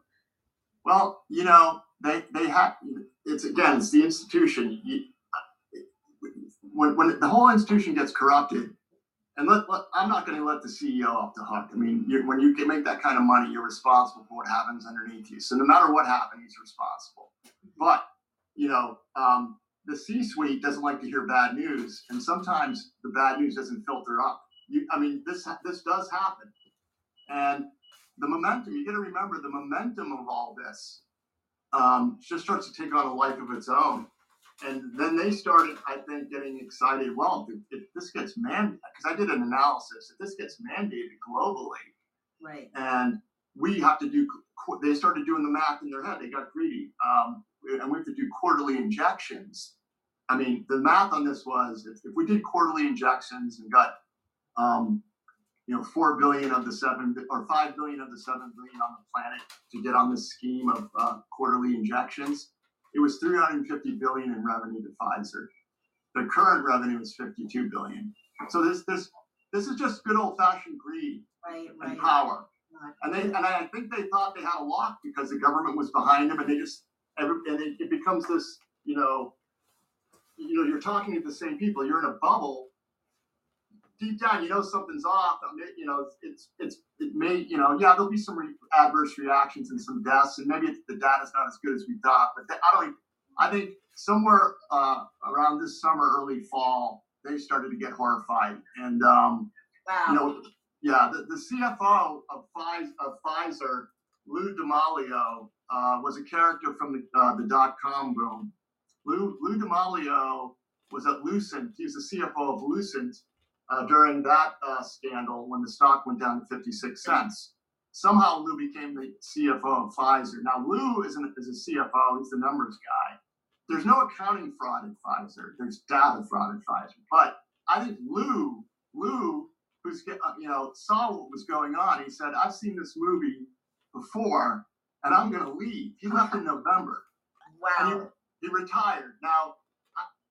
Well, you know, they they have. It's again, it's the institution. When when the whole institution gets corrupted, and let, let I'm not going to let the CEO off the hook. I mean, when you can make that kind of money, you're responsible for what happens underneath you. So no matter what happens, he's responsible. But you know, um, the C-suite doesn't like to hear bad news, and sometimes the bad news doesn't filter up. You, I mean, this this does happen, and the momentum. You got to remember the momentum of all this um, just starts to take on a life of its own. And then they started, I think, getting excited. Well, if, if this gets mandated, because I did an analysis, if this gets mandated globally, Right. and we have to do, they started doing the math in their head. They got greedy, um, and we have to do quarterly injections. I mean, the math on this was if, if we did quarterly injections and got, um, you know, four billion of the seven or five billion of the seven billion on the planet to get on this scheme of uh, quarterly injections, it was 350 billion in revenue to Pfizer. The current revenue is 52 billion. So this this this is just good old fashioned greed Right. and Right. power. And they and I think they thought they had a lock because the government was behind them, and they just and it, it becomes this you know you know you're talking to the same people. You're in a bubble. Deep down, you know something's off. I mean, You know it's it's it may you know yeah there'll be some re- adverse reactions and some deaths, and maybe the data's not as good as we thought. But th- I don't. I think somewhere uh, around this summer, early fall, they started to get horrified, and um, Wow. you know, yeah, the, the CFO of Pfizer, of Pfizer Lou D'Amelio, uh, was a character from the, uh, the dot com boom. Lou, Lou D'Amelio was at Lucent. He was the CFO of Lucent uh, during that uh, scandal when the stock went down to 56 cents. Somehow Lou became the CFO of Pfizer. Now, Lou isn't is a CFO, he's the numbers guy. There's no accounting fraud at Pfizer, there's data fraud at Pfizer. But I think Lou, Lou, who's uh, you know saw what was going on. He said, "I've seen this movie before, and I'm going to leave." He left in November, Wow. he, he retired. Now,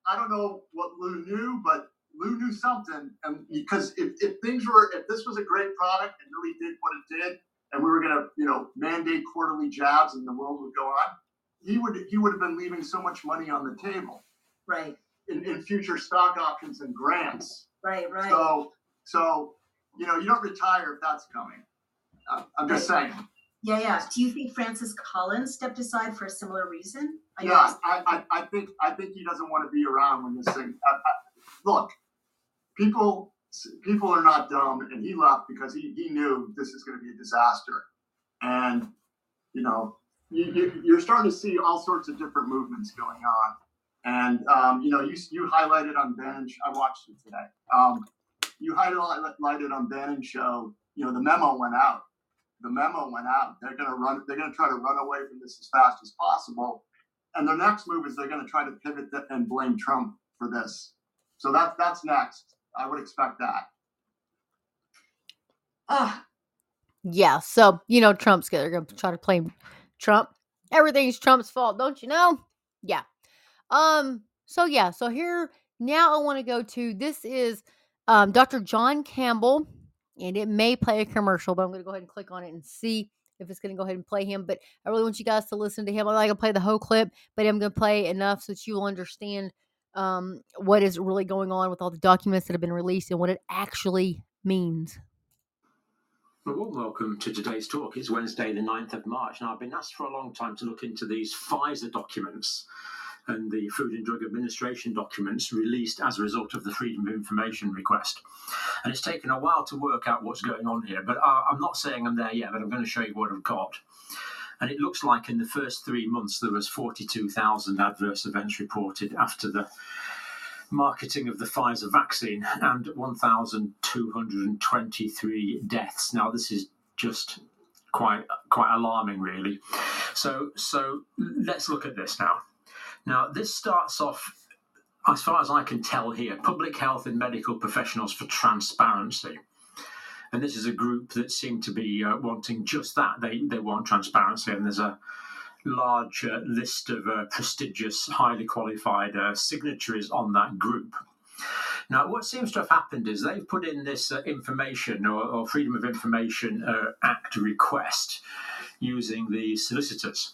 I, I don't know what Lou knew, but Lou knew something, and because if, if things were, if this was a great product and really did what it did, and we were going to, you know, mandate quarterly jabs, and the world would go on, he would he would have been leaving so much money on the table Right. in, in future stock options and grants. Right. Right. So, so you know, you don't retire if that's coming. Uh, I'm just saying. yeah. Yeah. Do you think Francis Collins stepped aside for a similar reason? I Yeah, I, I, I think I think he doesn't want to be around when this thing. I, look, people people are not dumb, and he left because he, he knew this is going to be a disaster, and you know you, you're starting to see all sorts of different movements going on, and um, you know you you highlighted on Bench. I watched it today. Um, you highlighted on Bannon show. You know the memo went out. The memo went out. They're going to run. They're going to try to run away from this as fast as possible. And their next move is they're going to try to pivot and blame Trump for this. So that's that's next. I would expect that. Ah, Yeah. So, you know, Trump's gonna, going to try to blame Trump. Everything's Trump's fault, don't you know? Yeah. Um, so yeah, so here now I want to go to this is um Dr. John Campbell, and it may play a commercial, but I'm gonna go ahead and click on it and see if it's going to go ahead and play him. But I really want you guys to listen to him. I'm not going to play the whole clip, but I'm going to play enough so that you will understand um, what is really going on with all the documents that have been released and what it actually means. A warm welcome to today's talk. It's Wednesday, the 9th of March. Now, I've been asked for a long time to look into these Pfizer documents and the Food and Drug Administration documents released as a result of the Freedom of Information request. And it's taken a while to work out what's going on here, but I'm not saying I'm there yet, but I'm going to show you what I've got. And it looks like in the first three months there was 42,000 adverse events reported after the marketing of the Pfizer vaccine and 1,223 deaths. Now this is just quite quite alarming, really. So so let's look at this now. Now, this starts off, as far as I can tell here, Public Health and Medical Professionals for Transparency. And this is a group that seem to be uh, wanting just that. They, they want transparency, and there's a large uh, list of uh, prestigious, highly qualified uh, signatories on that group. Now, what seems to have happened is they've put in this uh, information or, or, Freedom of Information uh, Act request using the solicitors.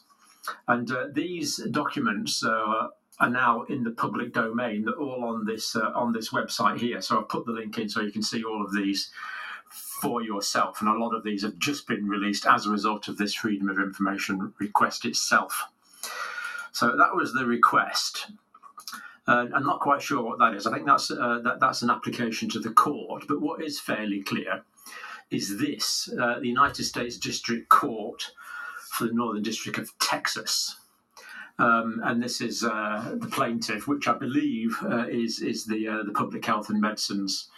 And these documents are now in the public domain. They're all on this uh, on this website here. So I've put the link in so you can see all of these for yourself. And a lot of these have just been released as a result of this Freedom of Information request itself. So that was the request. Uh, I'm not quite sure what that is. I think that's uh, that, that's an application to the court. But what is fairly clear is this: uh, the United States District Court for the Northern District of Texas. Um, and this is uh, the plaintiff, which I believe uh, is is the uh, the Public Health and Medicines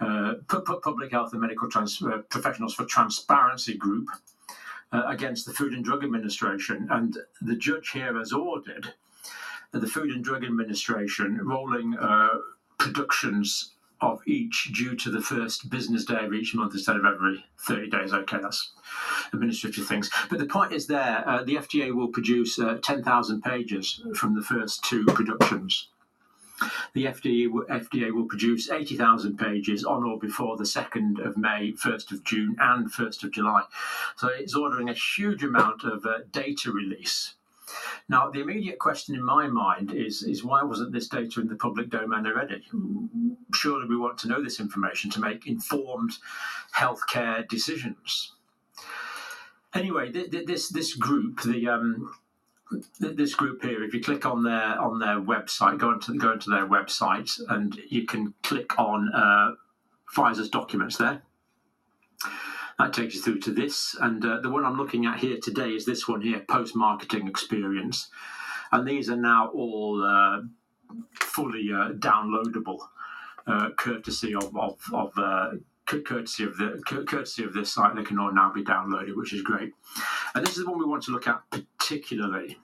uh, Public Health and Medical Trans- uh, Professionals for Transparency Group uh, against the Food and Drug Administration, and the judge here has ordered the Food and Drug Administration rolling productions of each due to the first business day of each month instead of every 30 days. Okay, that's administrative things. But the point is there, uh, the FDA will produce uh, 10,000 pages from the first two productions. The FDA, will produce 80,000 pages on or before the 2nd of May, 1st of June, and 1st of July. So it's ordering a huge amount of uh, data release now, the immediate question in my mind is, is why wasn't this data in the public domain already? Surely we want to know this information to make informed healthcare decisions. Anyway, this this group, the um, this group here, if you click on their on their website, go into go into their website, and you can click on uh, Pfizer's documents there. That takes you through to this. And uh, the one I'm looking at here today is this one here post marketing experience. And these are now all uh, fully uh, downloadable, uh, courtesy of, of, of uh, courtesy of the courtesy of this site. They can all now be downloaded, which is great. And this is the one we want to look at particularly.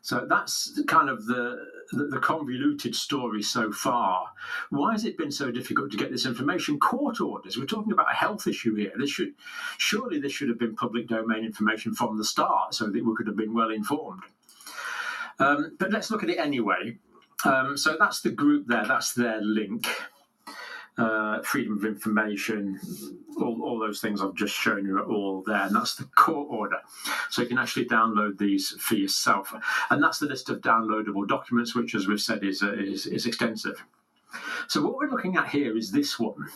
So that's kind of the, the, the convoluted story so far. Why has it been so difficult to get this information? Court orders. We're talking about a health issue here. This should surely this should have been public domain information from the start, so that we could have been well informed. Um, but let's look at it anyway. Um, so that's the group there. That's their link uh, freedom of information, all, all those things I've just shown you are all there. And that's the court order. So you can actually download these for yourself. And that's the list of downloadable documents, which, as we've said, is, uh, is, is extensive. So what we're looking at here is this one.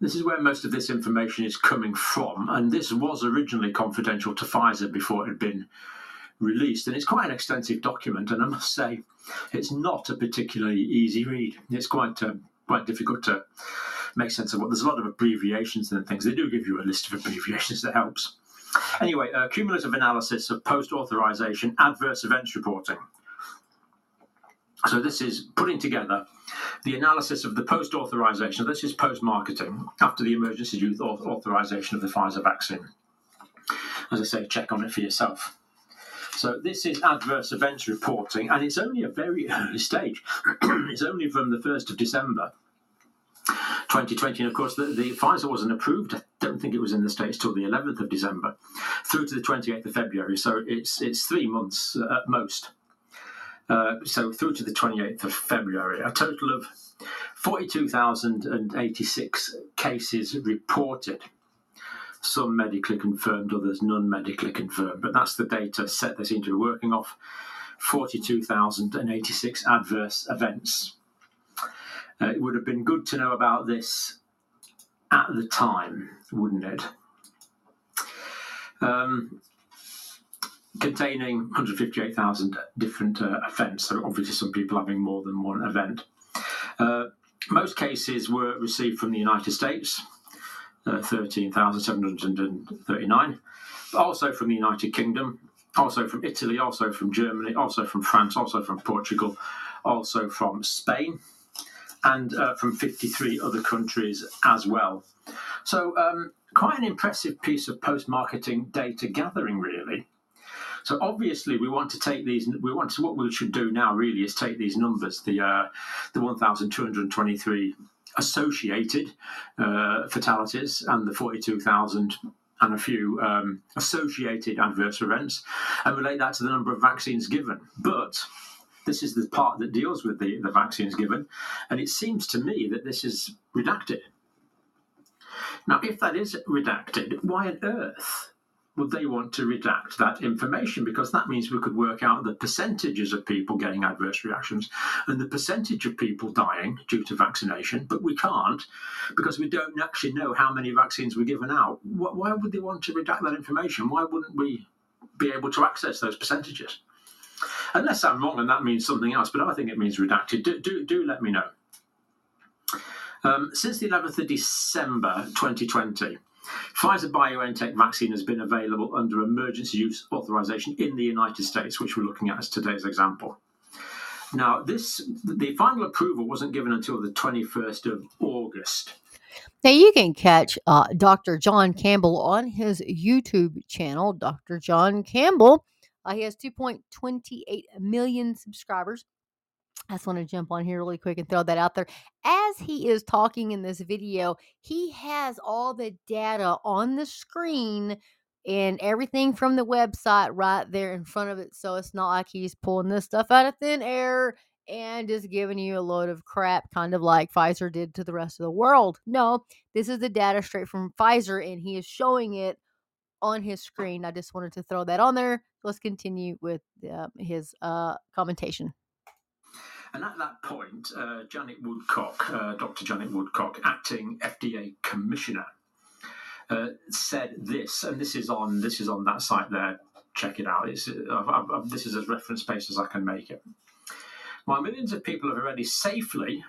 This is where most of this information is coming from. And this was originally confidential to Pfizer before it had been released. And it's quite an extensive document, and I must say, it's not a particularly easy read. It's quite uh, quite difficult to make sense of what. There's a lot of abbreviations and things. They do give you a list of abbreviations that helps. Anyway, uh, cumulative analysis of post authorization adverse events reporting. So this is putting together the analysis of the post authorization. This is post marketing after the emergency use authorization of the Pfizer vaccine. As I say, check on it for yourself. So this is adverse events reporting, and it's only a very early stage. it's only from the 1st of December 2020. And of course, the, the, Pfizer wasn't approved. I don't think it was in the States till the 11th of December through to the 28th of February. So it's, it's three months at most. Uh, so through to the 28th of February, a total of 42,086 cases reported some medically confirmed, others non medically confirmed. But that's the data set they seem to be working off 42,086 adverse events. Uh, it would have been good to know about this at the time, wouldn't it? Um, containing 158,000 different uh, events, so obviously some people having more than one event. Uh, most cases were received from the United States, uh, 13,739, also from the United Kingdom, also from Italy, also from Germany, also from France, also from Portugal, also from Spain, and uh, from 53 other countries as well. So, um, quite an impressive piece of post marketing data gathering, really. So obviously, we want to take these. We want to. What we should do now, really, is take these numbers, the uh, the 1,223 associated uh, fatalities and the 42,000 and a few um, associated adverse events, and relate that to the number of vaccines given. But this is the part that deals with the, the vaccines given, and it seems to me that this is redacted. Now, if that is redacted, why on earth would they want to redact that information? Because that means we could work out the percentages of people getting adverse reactions and the percentage of people dying due to vaccination, but we can't because we don't actually know how many vaccines were given out. Why would they want to redact that information? Why wouldn't we be able to access those percentages? Unless I'm wrong and that means something else, but I think it means redacted. Do, do, do let me know. Um, since the 11th of December 2020, Pfizer BioNTech vaccine has been available under emergency use authorization in the United States, which we're looking at as today's example. Now, this the final approval wasn't given until the 21st of August. Now you can catch uh, Dr. John Campbell on his YouTube channel, Dr. John Campbell. Uh, he has 2.28 million subscribers. I just want to jump on here really quick and throw that out there. As he is talking in this video, he has all the data on the screen and everything from the website right there in front of it. So it's not like he's pulling this stuff out of thin air and just giving you a load of crap, kind of like Pfizer did to the rest of the world. No, this is the data straight from Pfizer, and he is showing it on his screen. I just wanted to throw that on there. Let's continue with uh, his uh, commentation. And at that point, uh, Janet Woodcock, uh, Dr. Janet Woodcock, acting FDA commissioner, uh, said this, and this is on this is on that site there. Check it out. It's, I've, I've, this is as reference based as I can make it. While millions of people have already safely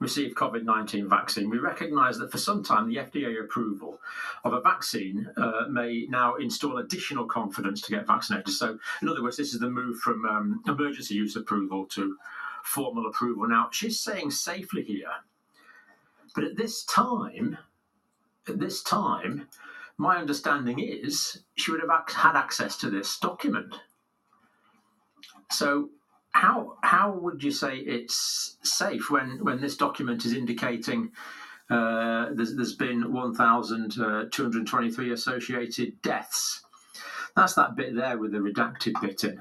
received COVID 19 vaccine, we recognise that for some time the FDA approval of a vaccine uh, may now install additional confidence to get vaccinated. So, in other words, this is the move from um, emergency use approval to formal approval. Now, she's saying safely here, but at this time, at this time, my understanding is she would have had access to this document. So how how would you say it's safe when when this document is indicating uh, there's, there's been 1,223 uh, associated deaths? That's that bit there with the redacted bit in.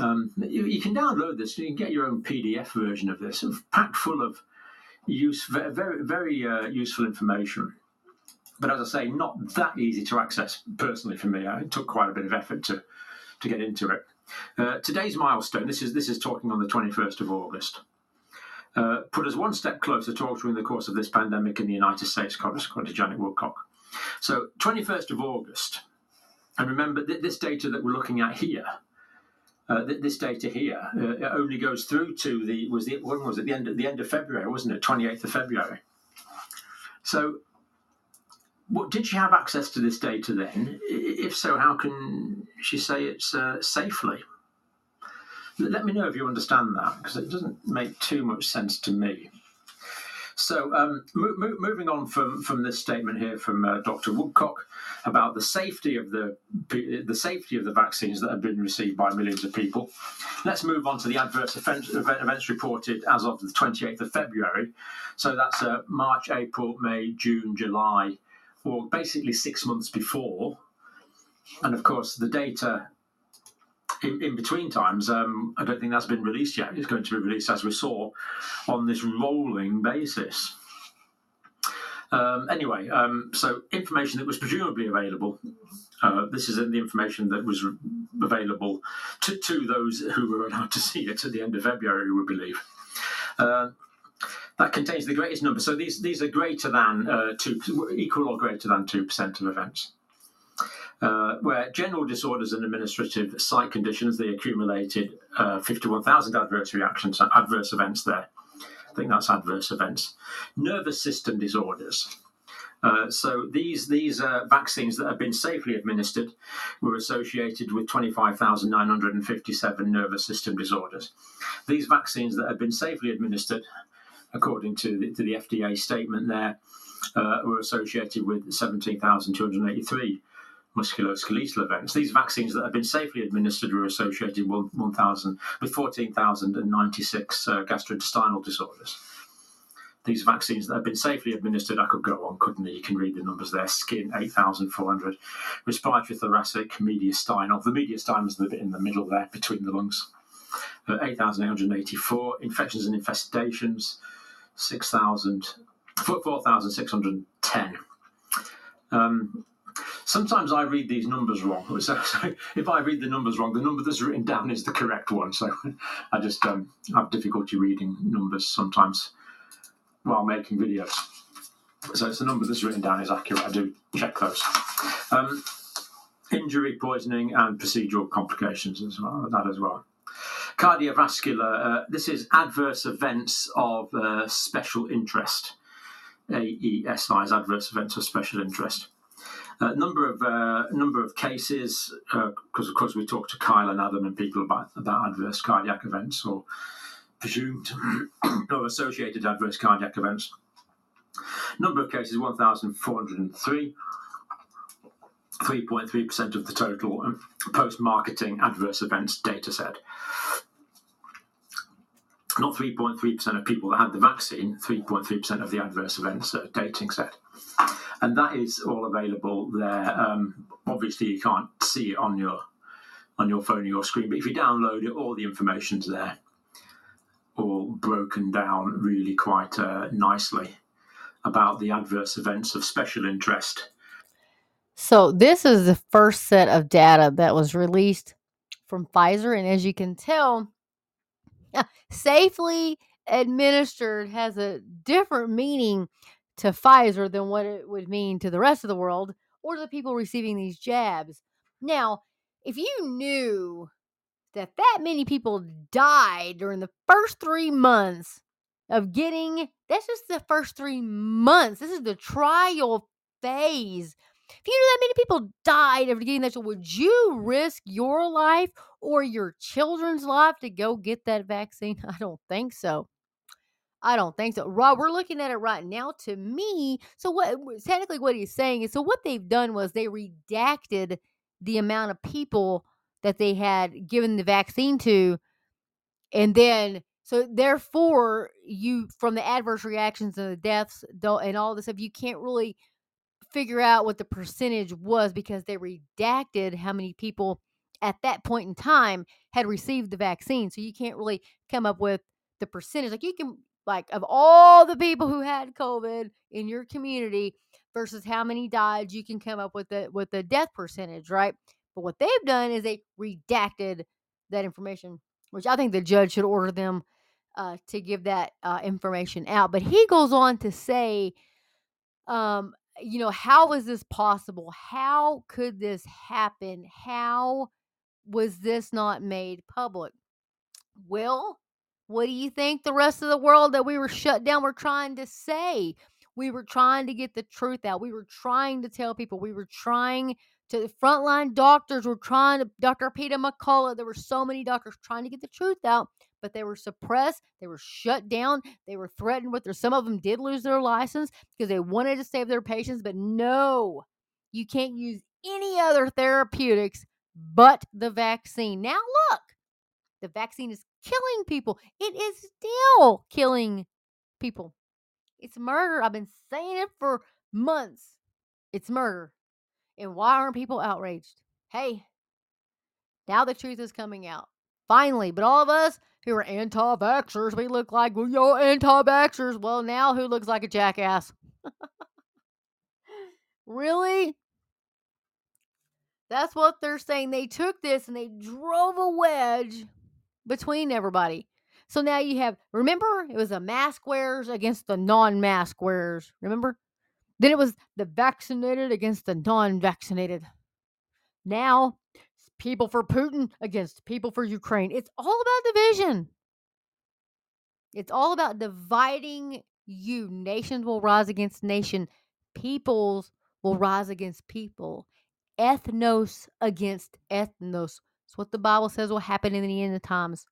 Um, you, you, can download this. You can get your own PDF version of this, packed full of use, very very uh, useful information. But as I say, not that easy to access personally for me. It took quite a bit of effort to to get into it. Uh, today's milestone, this is, this is talking on the 21st of August, uh, put us one step closer to altering the course of this pandemic in the United States, according to Janet Woodcock. So, 21st of August, and remember th- this data that we're looking at here, uh, th- this data here uh, only goes through to the was the when was it the end the end of February, wasn't it? 28th of February. So what, did she have access to this data then? If so, how can she say it's uh, safely? Let me know if you understand that, because it doesn't make too much sense to me. So, um, mo- mo- moving on from, from this statement here from uh, Dr. Woodcock about the safety of the the safety of the vaccines that have been received by millions of people, let's move on to the adverse event, events reported as of the 28th of February. So that's uh, March, April, May, June, July, or basically six months before. And of course, the data in, in between times, um, I don't think that's been released yet. It's going to be released, as we saw, on this rolling basis. Um, anyway, um, so information that was presumably available. Uh, this is the information that was re- available to, to those who were allowed to see it at the end of February, we believe. Uh, that contains the greatest number. So these these are greater than uh, two, equal or greater than two percent of events. Uh, where general disorders and administrative site conditions, they accumulated uh, 51,000 adverse reactions, adverse events there. I think that's adverse events. Nervous system disorders. Uh, so these these uh, vaccines that have been safely administered were associated with 25,957 nervous system disorders. These vaccines that have been safely administered, according to the, to the FDA statement there, uh, were associated with 17,283 musculoskeletal events. These vaccines that have been safely administered were associated with 1,000 with 14,096 uh, gastrointestinal disorders. These vaccines that have been safely administered, I could go on, couldn't I? You can read the numbers there. Skin, 8,400. Respiratory thoracic, mediastinal. The mediastinal is the bit in the middle there between the lungs. Uh, 8,884. Infections and infestations, 6,000, 4,610. Um, sometimes I read these numbers wrong. So, so, if I read the numbers wrong, the number that's written down is the correct one. So I just um, have difficulty reading numbers sometimes while making videos. So it's the number that's written down is accurate. I do check those. Um, injury, poisoning, and procedural complications as well. That as well. Cardiovascular. Uh, this is adverse events of uh, special interest. AESI is adverse events of special interest. A number of uh, number of cases, because uh, of course we talked to Kyle and Adam and people about about adverse cardiac events or presumed or associated adverse cardiac events. Number of cases 1,403. 3.3% of the total um, post marketing adverse events data set. Not 3.3% of people that had the vaccine, 3.3% of the adverse events uh, dating set and that is all available there. Um, obviously, you can't see it on your on your phone or your screen, but if you download it, all the information's there, all broken down really quite uh, nicely about the adverse events of special interest. So this is the first set of data that was released from Pfizer, and as you can tell, safely administered has a different meaning to Pfizer than what it would mean to the rest of the world or the people receiving these jabs. Now, if you knew that that many people died during the first three months of getting, that's just the first three months. This is the trial phase. If you knew that many people died after getting that, would you risk your life or your children's life to go get that vaccine? I don't think so. I don't think so. Rob, we're looking at it right now. To me, so what technically what he's saying is so what they've done was they redacted the amount of people that they had given the vaccine to, and then so therefore you from the adverse reactions and the deaths and all this stuff, you can't really figure out what the percentage was because they redacted how many people at that point in time had received the vaccine. So you can't really come up with the percentage. Like you can like of all the people who had COVID in your community versus how many died, you can come up with the with the death percentage, right? But what they've done is they redacted that information, which I think the judge should order them uh, to give that uh, information out. But he goes on to say, um, you know, how is this possible? How could this happen? How was this not made public? Well, what do you think the rest of the world that we were shut down were trying to say? We were trying to get the truth out. We were trying to tell people. We were trying to the frontline doctors were trying to Dr. Peter McCullough. There were so many doctors trying to get the truth out, but they were suppressed. They were shut down. They were threatened with their some of them did lose their license because they wanted to save their patients, but no, you can't use any other therapeutics but the vaccine. Now look, the vaccine is killing people. It is still killing people. It's murder. I've been saying it for months. It's murder. And why aren't people outraged? Hey, now the truth is coming out. Finally. But all of us who are anti vaxxers, we look like, well, you're anti vaxxers. Well, now who looks like a jackass? Really? That's what they're saying. They took this and they drove a wedge between everybody. So now you have, remember, it was the mask wearers against the non mask wearers. Remember? Then it was the vaccinated against the non vaccinated. Now, people for Putin against people for Ukraine. It's all about division. It's all about dividing you. Nations will rise against nation. Peoples will rise against people. Ethnos against ethnos. That's what the Bible says will happen in the end of times.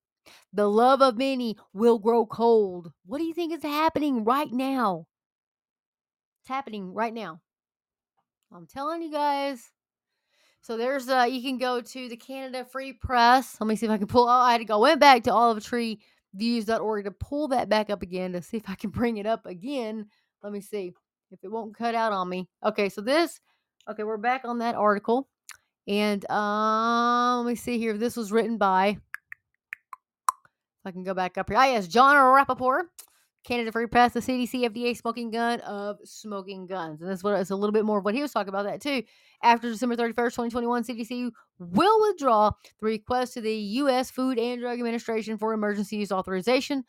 The love of many will grow cold. What do you think is happening right now? It's happening right now. I'm telling you guys. So there's uh you can go to the Canada Free Press. Let me see if I can pull oh, I had to go went back to olivetreeviews.org to pull that back up again to see if I can bring it up again. Let me see if it won't cut out on me. Okay, so this okay, we're back on that article. And um let me see here. This was written by I can go back up here. Ah, yes, Jon Rappoport, Canada Free Press, the CDC, FDA smoking gun of smoking guns. And that's what it's a little bit more of what he was talking about that too. After December 31st, 2021, CDC will withdraw the request to the U.S. Food and Drug Administration for emergency use authorization.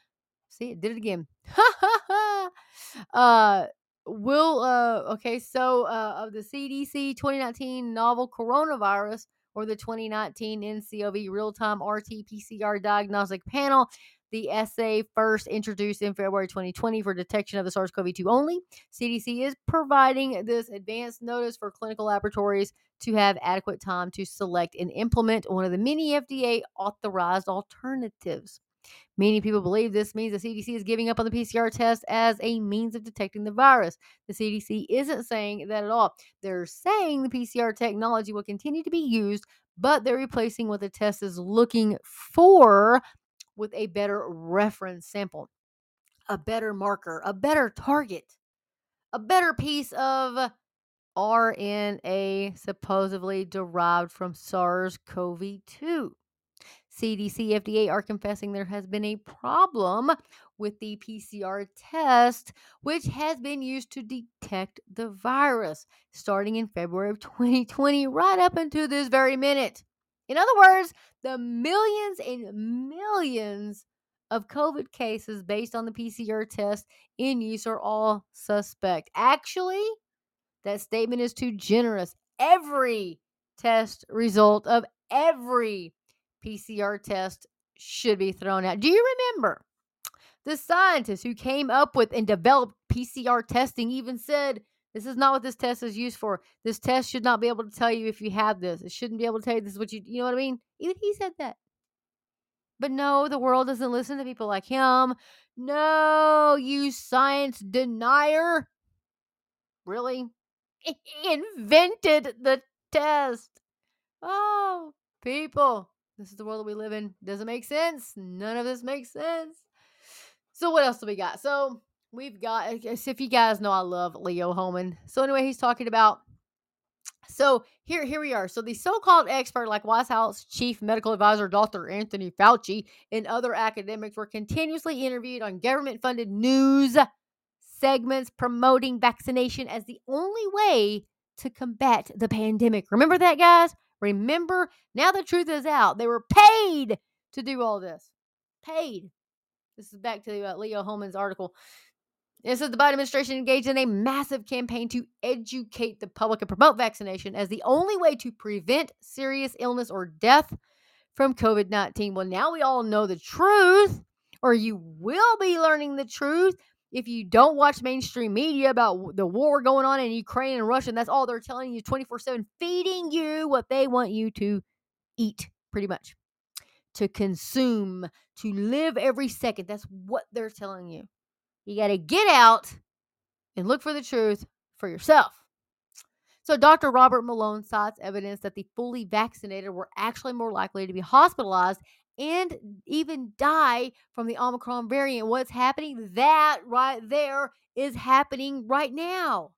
See, it did it again. uh, will, uh, okay, so uh, of the CDC 2019 novel coronavirus or the 2019 NCOV real time RT PCR diagnostic panel. The assay first introduced in February 2020 for detection of the SARS CoV 2 only. CDC is providing this advance notice for clinical laboratories to have adequate time to select and implement one of the many FDA authorized alternatives. Many people believe this means the CDC is giving up on the PCR test as a means of detecting the virus. The CDC isn't saying that at all. They're saying the PCR technology will continue to be used, but they're replacing what the test is looking for with a better reference sample, a better marker, a better target, a better piece of RNA supposedly derived from SARS CoV 2. CDC, FDA are confessing there has been a problem with the PCR test, which has been used to detect the virus starting in February of 2020, right up until this very minute. In other words, the millions and millions of COVID cases based on the PCR test in use are all suspect. Actually, that statement is too generous. Every test result of every PCR test should be thrown out. Do you remember the scientist who came up with and developed PCR testing even said, This is not what this test is used for. This test should not be able to tell you if you have this. It shouldn't be able to tell you this is what you, you know what I mean? Even he said that. But no, the world doesn't listen to people like him. No, you science denier. Really? He invented the test. Oh, people. This is the world that we live in. Doesn't make sense. None of this makes sense. So what else do we got? So we've got if you guys know I love Leo Hohmann. So anyway, he's talking about so here here we are. So the so-called expert like White House chief medical advisor Dr. Anthony Fauci and other academics were continuously interviewed on government-funded news segments promoting vaccination as the only way to combat the pandemic. Remember that guys? Remember, now the truth is out. They were paid to do all this. Paid. This is back to uh, Leo Hohmann's article. It says the Biden administration engaged in a massive campaign to educate the public and promote vaccination as the only way to prevent serious illness or death from COVID 19. Well, now we all know the truth, or you will be learning the truth if you don't watch mainstream media about the war going on in Ukraine and Russia, and that's all they're telling you 24 7, feeding you what they want you to eat, pretty much, to consume, to live every second. That's what they're telling you. You got to get out and look for the truth for yourself. So, Dr. Robert Malone cites evidence that the fully vaccinated were actually more likely to be hospitalized and even die from the Omicron variant. What's happening? That right there is happening right now.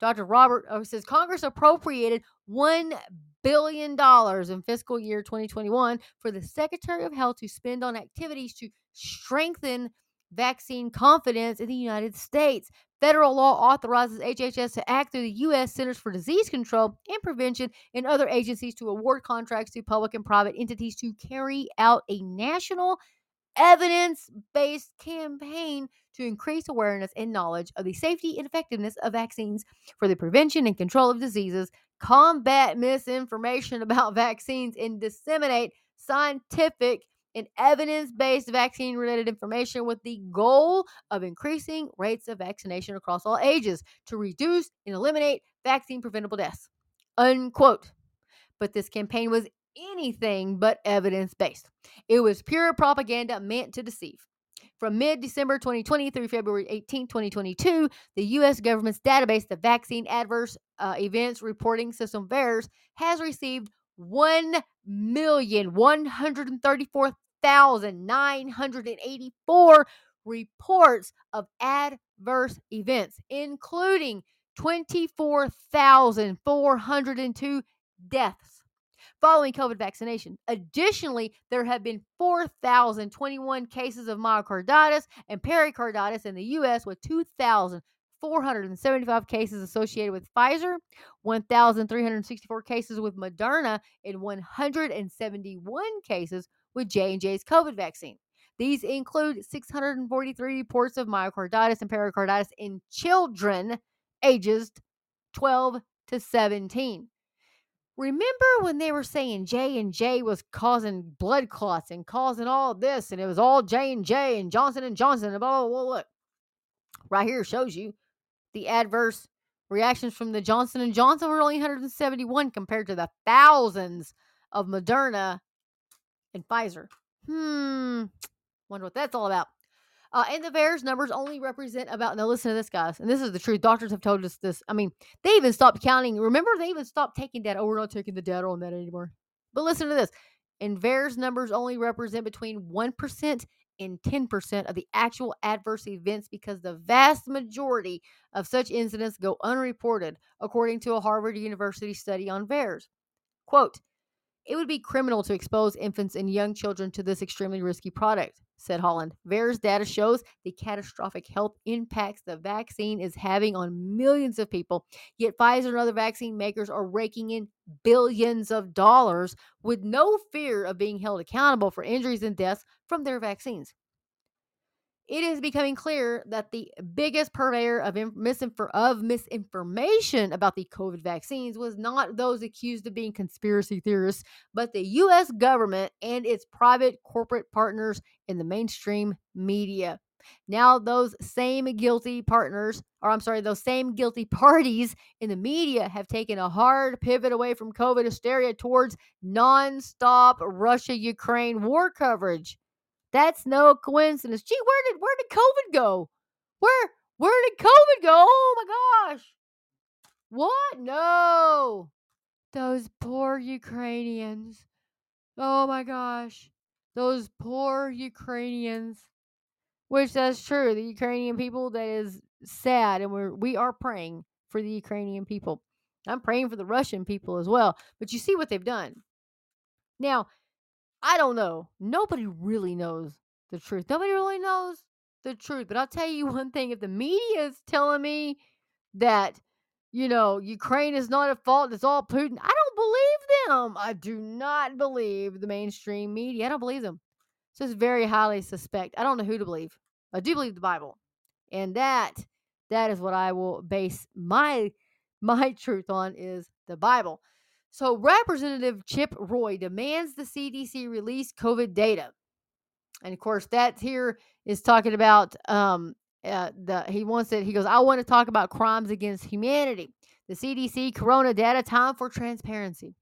Dr. Robert uh, says Congress appropriated $1 billion in fiscal year 2021 for the Secretary of Health to spend on activities to strengthen vaccine confidence in the United States. Federal law authorizes HHS to act through the U.S. Centers for Disease Control and Prevention and other agencies to award contracts to public and private entities to carry out a national evidence based campaign to increase awareness and knowledge of the safety and effectiveness of vaccines for the prevention and control of diseases, combat misinformation about vaccines, and disseminate scientific and evidence based vaccine related information with the goal of increasing rates of vaccination across all ages to reduce and eliminate vaccine preventable deaths. Unquote. But this campaign was anything but evidence based. It was pure propaganda meant to deceive. From mid December 2020 through February 18, 2022, the U.S. government's database, the Vaccine Adverse uh, Events Reporting System, VAERS, has received 1,134,984 reports of adverse events, including 24,402 deaths following COVID vaccination. Additionally, there have been 4,021 cases of myocarditis and pericarditis in the U.S., with 2,475 cases associated with Pfizer, 1,364 cases with Moderna, and 171 cases with J&J's COVID vaccine. These include 643 reports of myocarditis and pericarditis in children ages 12 to 17. Remember when they were saying J and J was causing blood clots and causing all this, and it was all J and J and Johnson and Johnson and blah blah blah. Look, right here shows you the adverse reactions from the Johnson and Johnson were only 171 compared to the thousands of Moderna and Pfizer. Hmm, wonder what that's all about. Uh, and the VAERS numbers only represent about, now listen to this, guys, and this is the truth. Doctors have told us this. I mean, they even stopped counting. Remember, they even stopped taking data. Oh, we're not taking the data on that anymore. But listen to this. And VAERS numbers only represent between 1% and 10% of the actual adverse events because the vast majority of such incidents go unreported, according to a Harvard University study on VAERS. Quote, it would be criminal to expose infants and young children to this extremely risky product, said Holland. VAERS data shows the catastrophic health impacts the vaccine is having on millions of people, yet Pfizer and other vaccine makers are raking in billions of dollars with no fear of being held accountable for injuries and deaths from their vaccines it is becoming clear that the biggest purveyor of, of misinformation about the COVID vaccines was not those accused of being conspiracy theorists, but the U.S. government and its private corporate partners in the mainstream media. Now, those same guilty partners, or I'm sorry, those same guilty parties in the media have taken a hard pivot away from COVID hysteria towards nonstop Russia Ukraine war coverage. That's no coincidence. Gee, where did where did COVID go? Where where did COVID go? Oh my gosh. What? No. Those poor Ukrainians. Oh my gosh. Those poor Ukrainians. Which that's true. The Ukrainian people that is sad and we're we are praying for the Ukrainian people. I'm praying for the Russian people as well. But you see what they've done. Now, I don't know. Nobody really knows the truth. Nobody really knows the truth. But I'll tell you one thing if the media is telling me that, you know, Ukraine is not at fault, it's all Putin, I don't believe them. I do not believe the mainstream media. I don't believe them. So it's very highly suspect. I don't know who to believe. I do believe the Bible. And that that is what I will base my my truth on is the Bible. So, Representative Chip Roy demands the CDC release COVID data. And of course, that here is talking about um, uh, the he wants it. He goes, I want to talk about crimes against humanity. The CDC Corona data, time for transparency.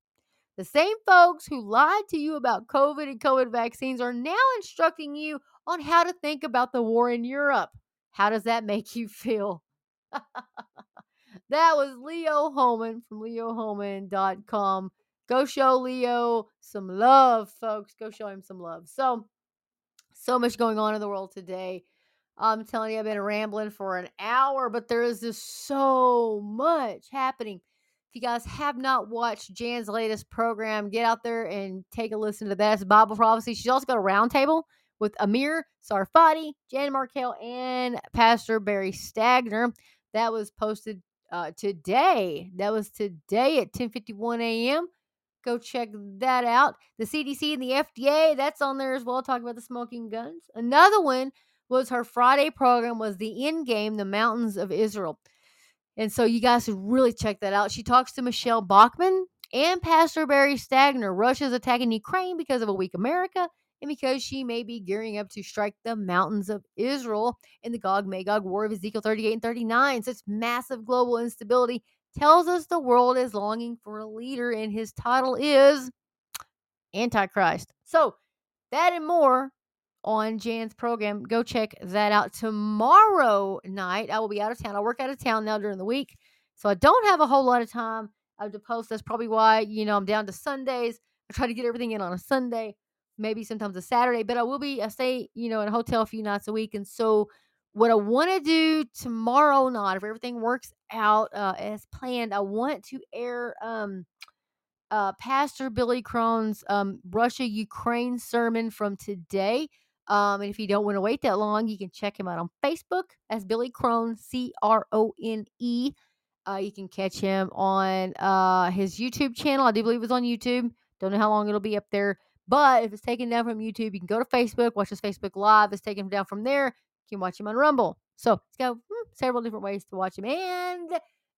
The same folks who lied to you about COVID and COVID vaccines are now instructing you on how to think about the war in Europe. How does that make you feel? That was Leo Hohmann from leohohmann.com. Go show Leo some love, folks. Go show him some love. So, so much going on in the world today. I'm telling you, I've been rambling for an hour, but there is just so much happening. If you guys have not watched Jan's latest program, get out there and take a listen to that. It's Bible prophecy. She's also got a roundtable with Amir Tsarfati, Jan Markell, and Pastor Barry Stagner. That was posted uh, today. That was today at 10:51 a.m. Go check that out. The CDC and the FDA, that's on there as well. Talk about the smoking guns. Another one was her Friday program was the end game, the mountains of Israel. And so you guys should really check that out. She talks to Michele Bachmann and Pastor Barry Stagner. Russia's attacking Ukraine because of a weak America and because she may be gearing up to strike the mountains of Israel in the Gog Magog war of Ezekiel 38 and 39. Such massive global instability tells us the world is longing for a leader, and his title is Antichrist. So, that and more on Jan's program. Go check that out tomorrow night. I will be out of town. I work out of town now during the week, so I don't have a whole lot of time uh, to post. That's probably why you know I'm down to Sundays. I try to get everything in on a Sunday, maybe sometimes a Saturday, but I will be. I stay you know in a hotel a few nights a week, and so what I want to do tomorrow night, if everything works out uh, as planned, I want to air um, uh, Pastor Billy Crone's um, Russia Ukraine sermon from today. Um, and if you don't want to wait that long, you can check him out on Facebook as Billy Crone, C R O N E. Uh, you can catch him on uh, his YouTube channel. I do believe it's on YouTube. Don't know how long it'll be up there. But if it's taken down from YouTube, you can go to Facebook, watch his Facebook Live. It's taken down from there. You can watch him on Rumble. So it's got hmm, several different ways to watch him. And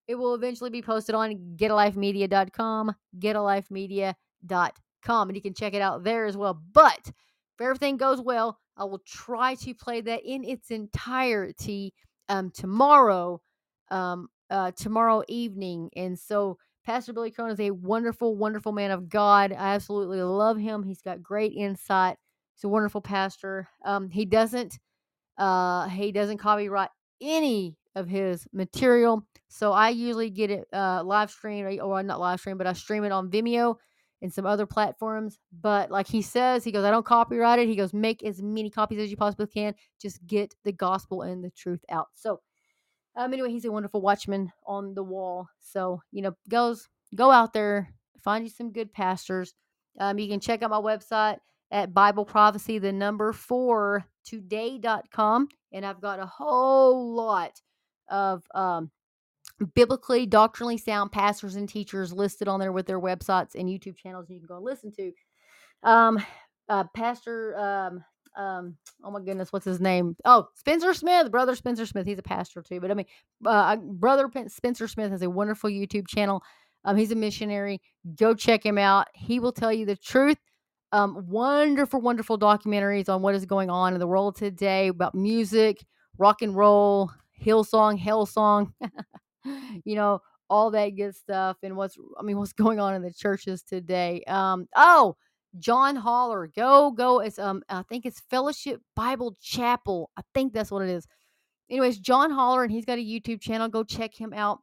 it will eventually be posted on getalifemedia.com, getalifemedia.com. And you can check it out there as well. But if everything goes well, I will try to play that in its entirety um, tomorrow, um, uh, tomorrow evening. And so Pastor Billy Crone is a wonderful, wonderful man of God. I absolutely love him. He's got great insight. He's a wonderful pastor. Um, he doesn't uh, he doesn't copyright any of his material. So I usually get it uh, live streamed, or not live stream, but I stream it on Vimeo and some other platforms. But like he says, he goes, I don't copyright it. He goes, make as many copies as you possibly can. Just get the gospel and the truth out. So, um, anyway, he's a wonderful watchman on the wall. So, you know, goes go out there, find you some good pastors. Um, you can check out my website at Bible Prophecy, the number four today.com. And I've got a whole lot of um, biblically, doctrinally sound pastors and teachers listed on there with their websites and YouTube channels you can go and listen to. Um, uh, Pastor, um, um, oh my goodness, what's his name? Oh, Spencer Smith, brother Spencer Smith. He's a pastor too, but I mean, uh, brother Spencer Smith has a wonderful YouTube channel. Um, he's a missionary. Go check him out. He will tell you the truth. Um, wonderful, wonderful documentaries on what is going on in the world today about music, rock and roll, hill song, Hillsong, Hellsong, you know, all that good stuff and what's I mean what's going on in the churches today. Um oh, John Holler, go go it's um I think it's Fellowship Bible Chapel. I think that's what it is. Anyways, John Holler and he's got a YouTube channel. Go check him out.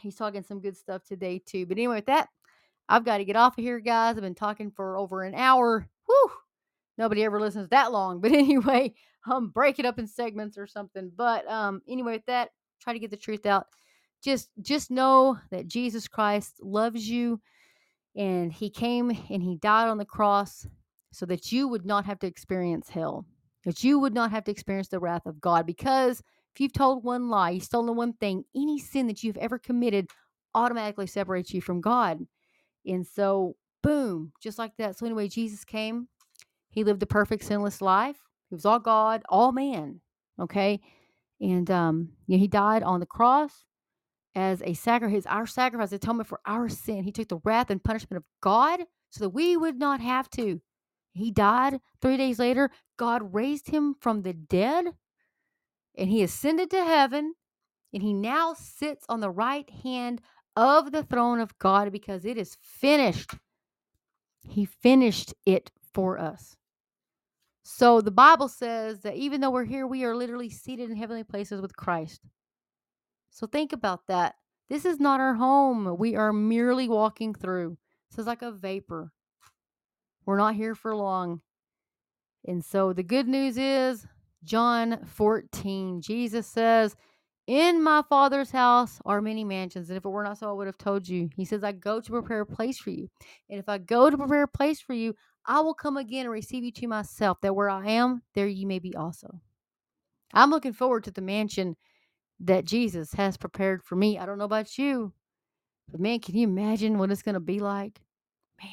He's talking some good stuff today too. But anyway, with that, I've got to get off of here, guys. I've been talking for over an hour. Whew. Nobody ever listens that long. But anyway, um, break it up in segments or something. But um, anyway, with that, try to get the truth out. Just just know that Jesus Christ loves you and he came and he died on the cross so that you would not have to experience hell. That you would not have to experience the wrath of God because if you've told one lie, you've stolen one thing, any sin that you've ever committed automatically separates you from God. And so, boom, just like that. So, anyway, Jesus came. He lived a perfect, sinless life. He was all God, all man. Okay. And um, know, he died on the cross as a sacrifice, our sacrifice, atonement for our sin. He took the wrath and punishment of God so that we would not have to. He died. Three days later, God raised him from the dead and he ascended to heaven. And he now sits on the right hand of the throne of God because it is finished. He finished it for us. So the Bible says that even though we're here, we are literally seated in heavenly places with Christ. So think about that. This is not our home. We are merely walking through. This is like a vapor. We're not here for long. And so the good news is John 14. Jesus says, In my Father's house are many mansions. And if it were not so, I would have told you. He says, I go to prepare a place for you. And if I go to prepare a place for you, I will come again and receive you to myself, that where I am, there ye may be also. I'm looking forward to the mansion that Jesus has prepared for me. I don't know about you, but man, can you imagine what it's going to be like? Man,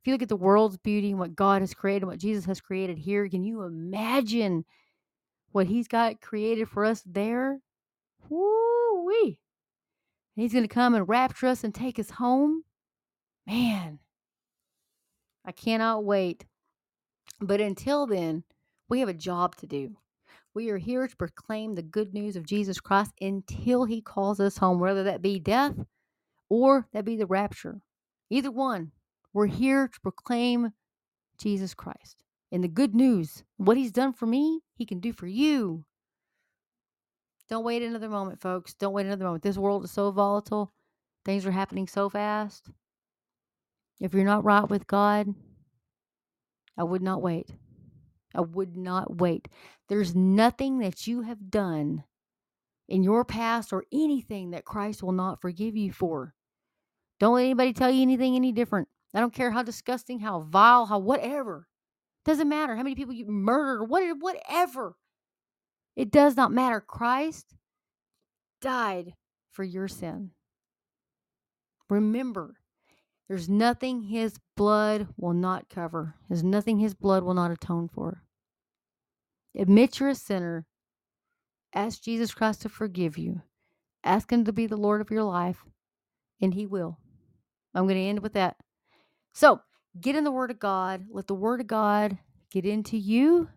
if you look at the world's beauty and what God has created, what Jesus has created here, can you imagine what He's got created for us there? Woo wee. He's going to come and rapture us and take us home. Man, I cannot wait. But until then, we have a job to do. We are here to proclaim the good news of Jesus Christ until he calls us home, whether that be death or that be the rapture. Either one, we're here to proclaim Jesus Christ and the good news. What he's done for me, he can do for you. Don't wait another moment, folks. Don't wait another moment. This world is so volatile, things are happening so fast. If you're not right with God, I would not wait. I would not wait. There's nothing that you have done in your past or anything that Christ will not forgive you for. Don't let anybody tell you anything any different. I don't care how disgusting, how vile, how whatever. Doesn't matter how many people you murdered or what, whatever. It does not matter. Christ died for your sin. Remember, there's nothing his blood will not cover. There's nothing his blood will not atone for. Admit you're a sinner. Ask Jesus Christ to forgive you. Ask him to be the Lord of your life, and he will. I'm going to end with that. So, get in the Word of God. Let the Word of God get into you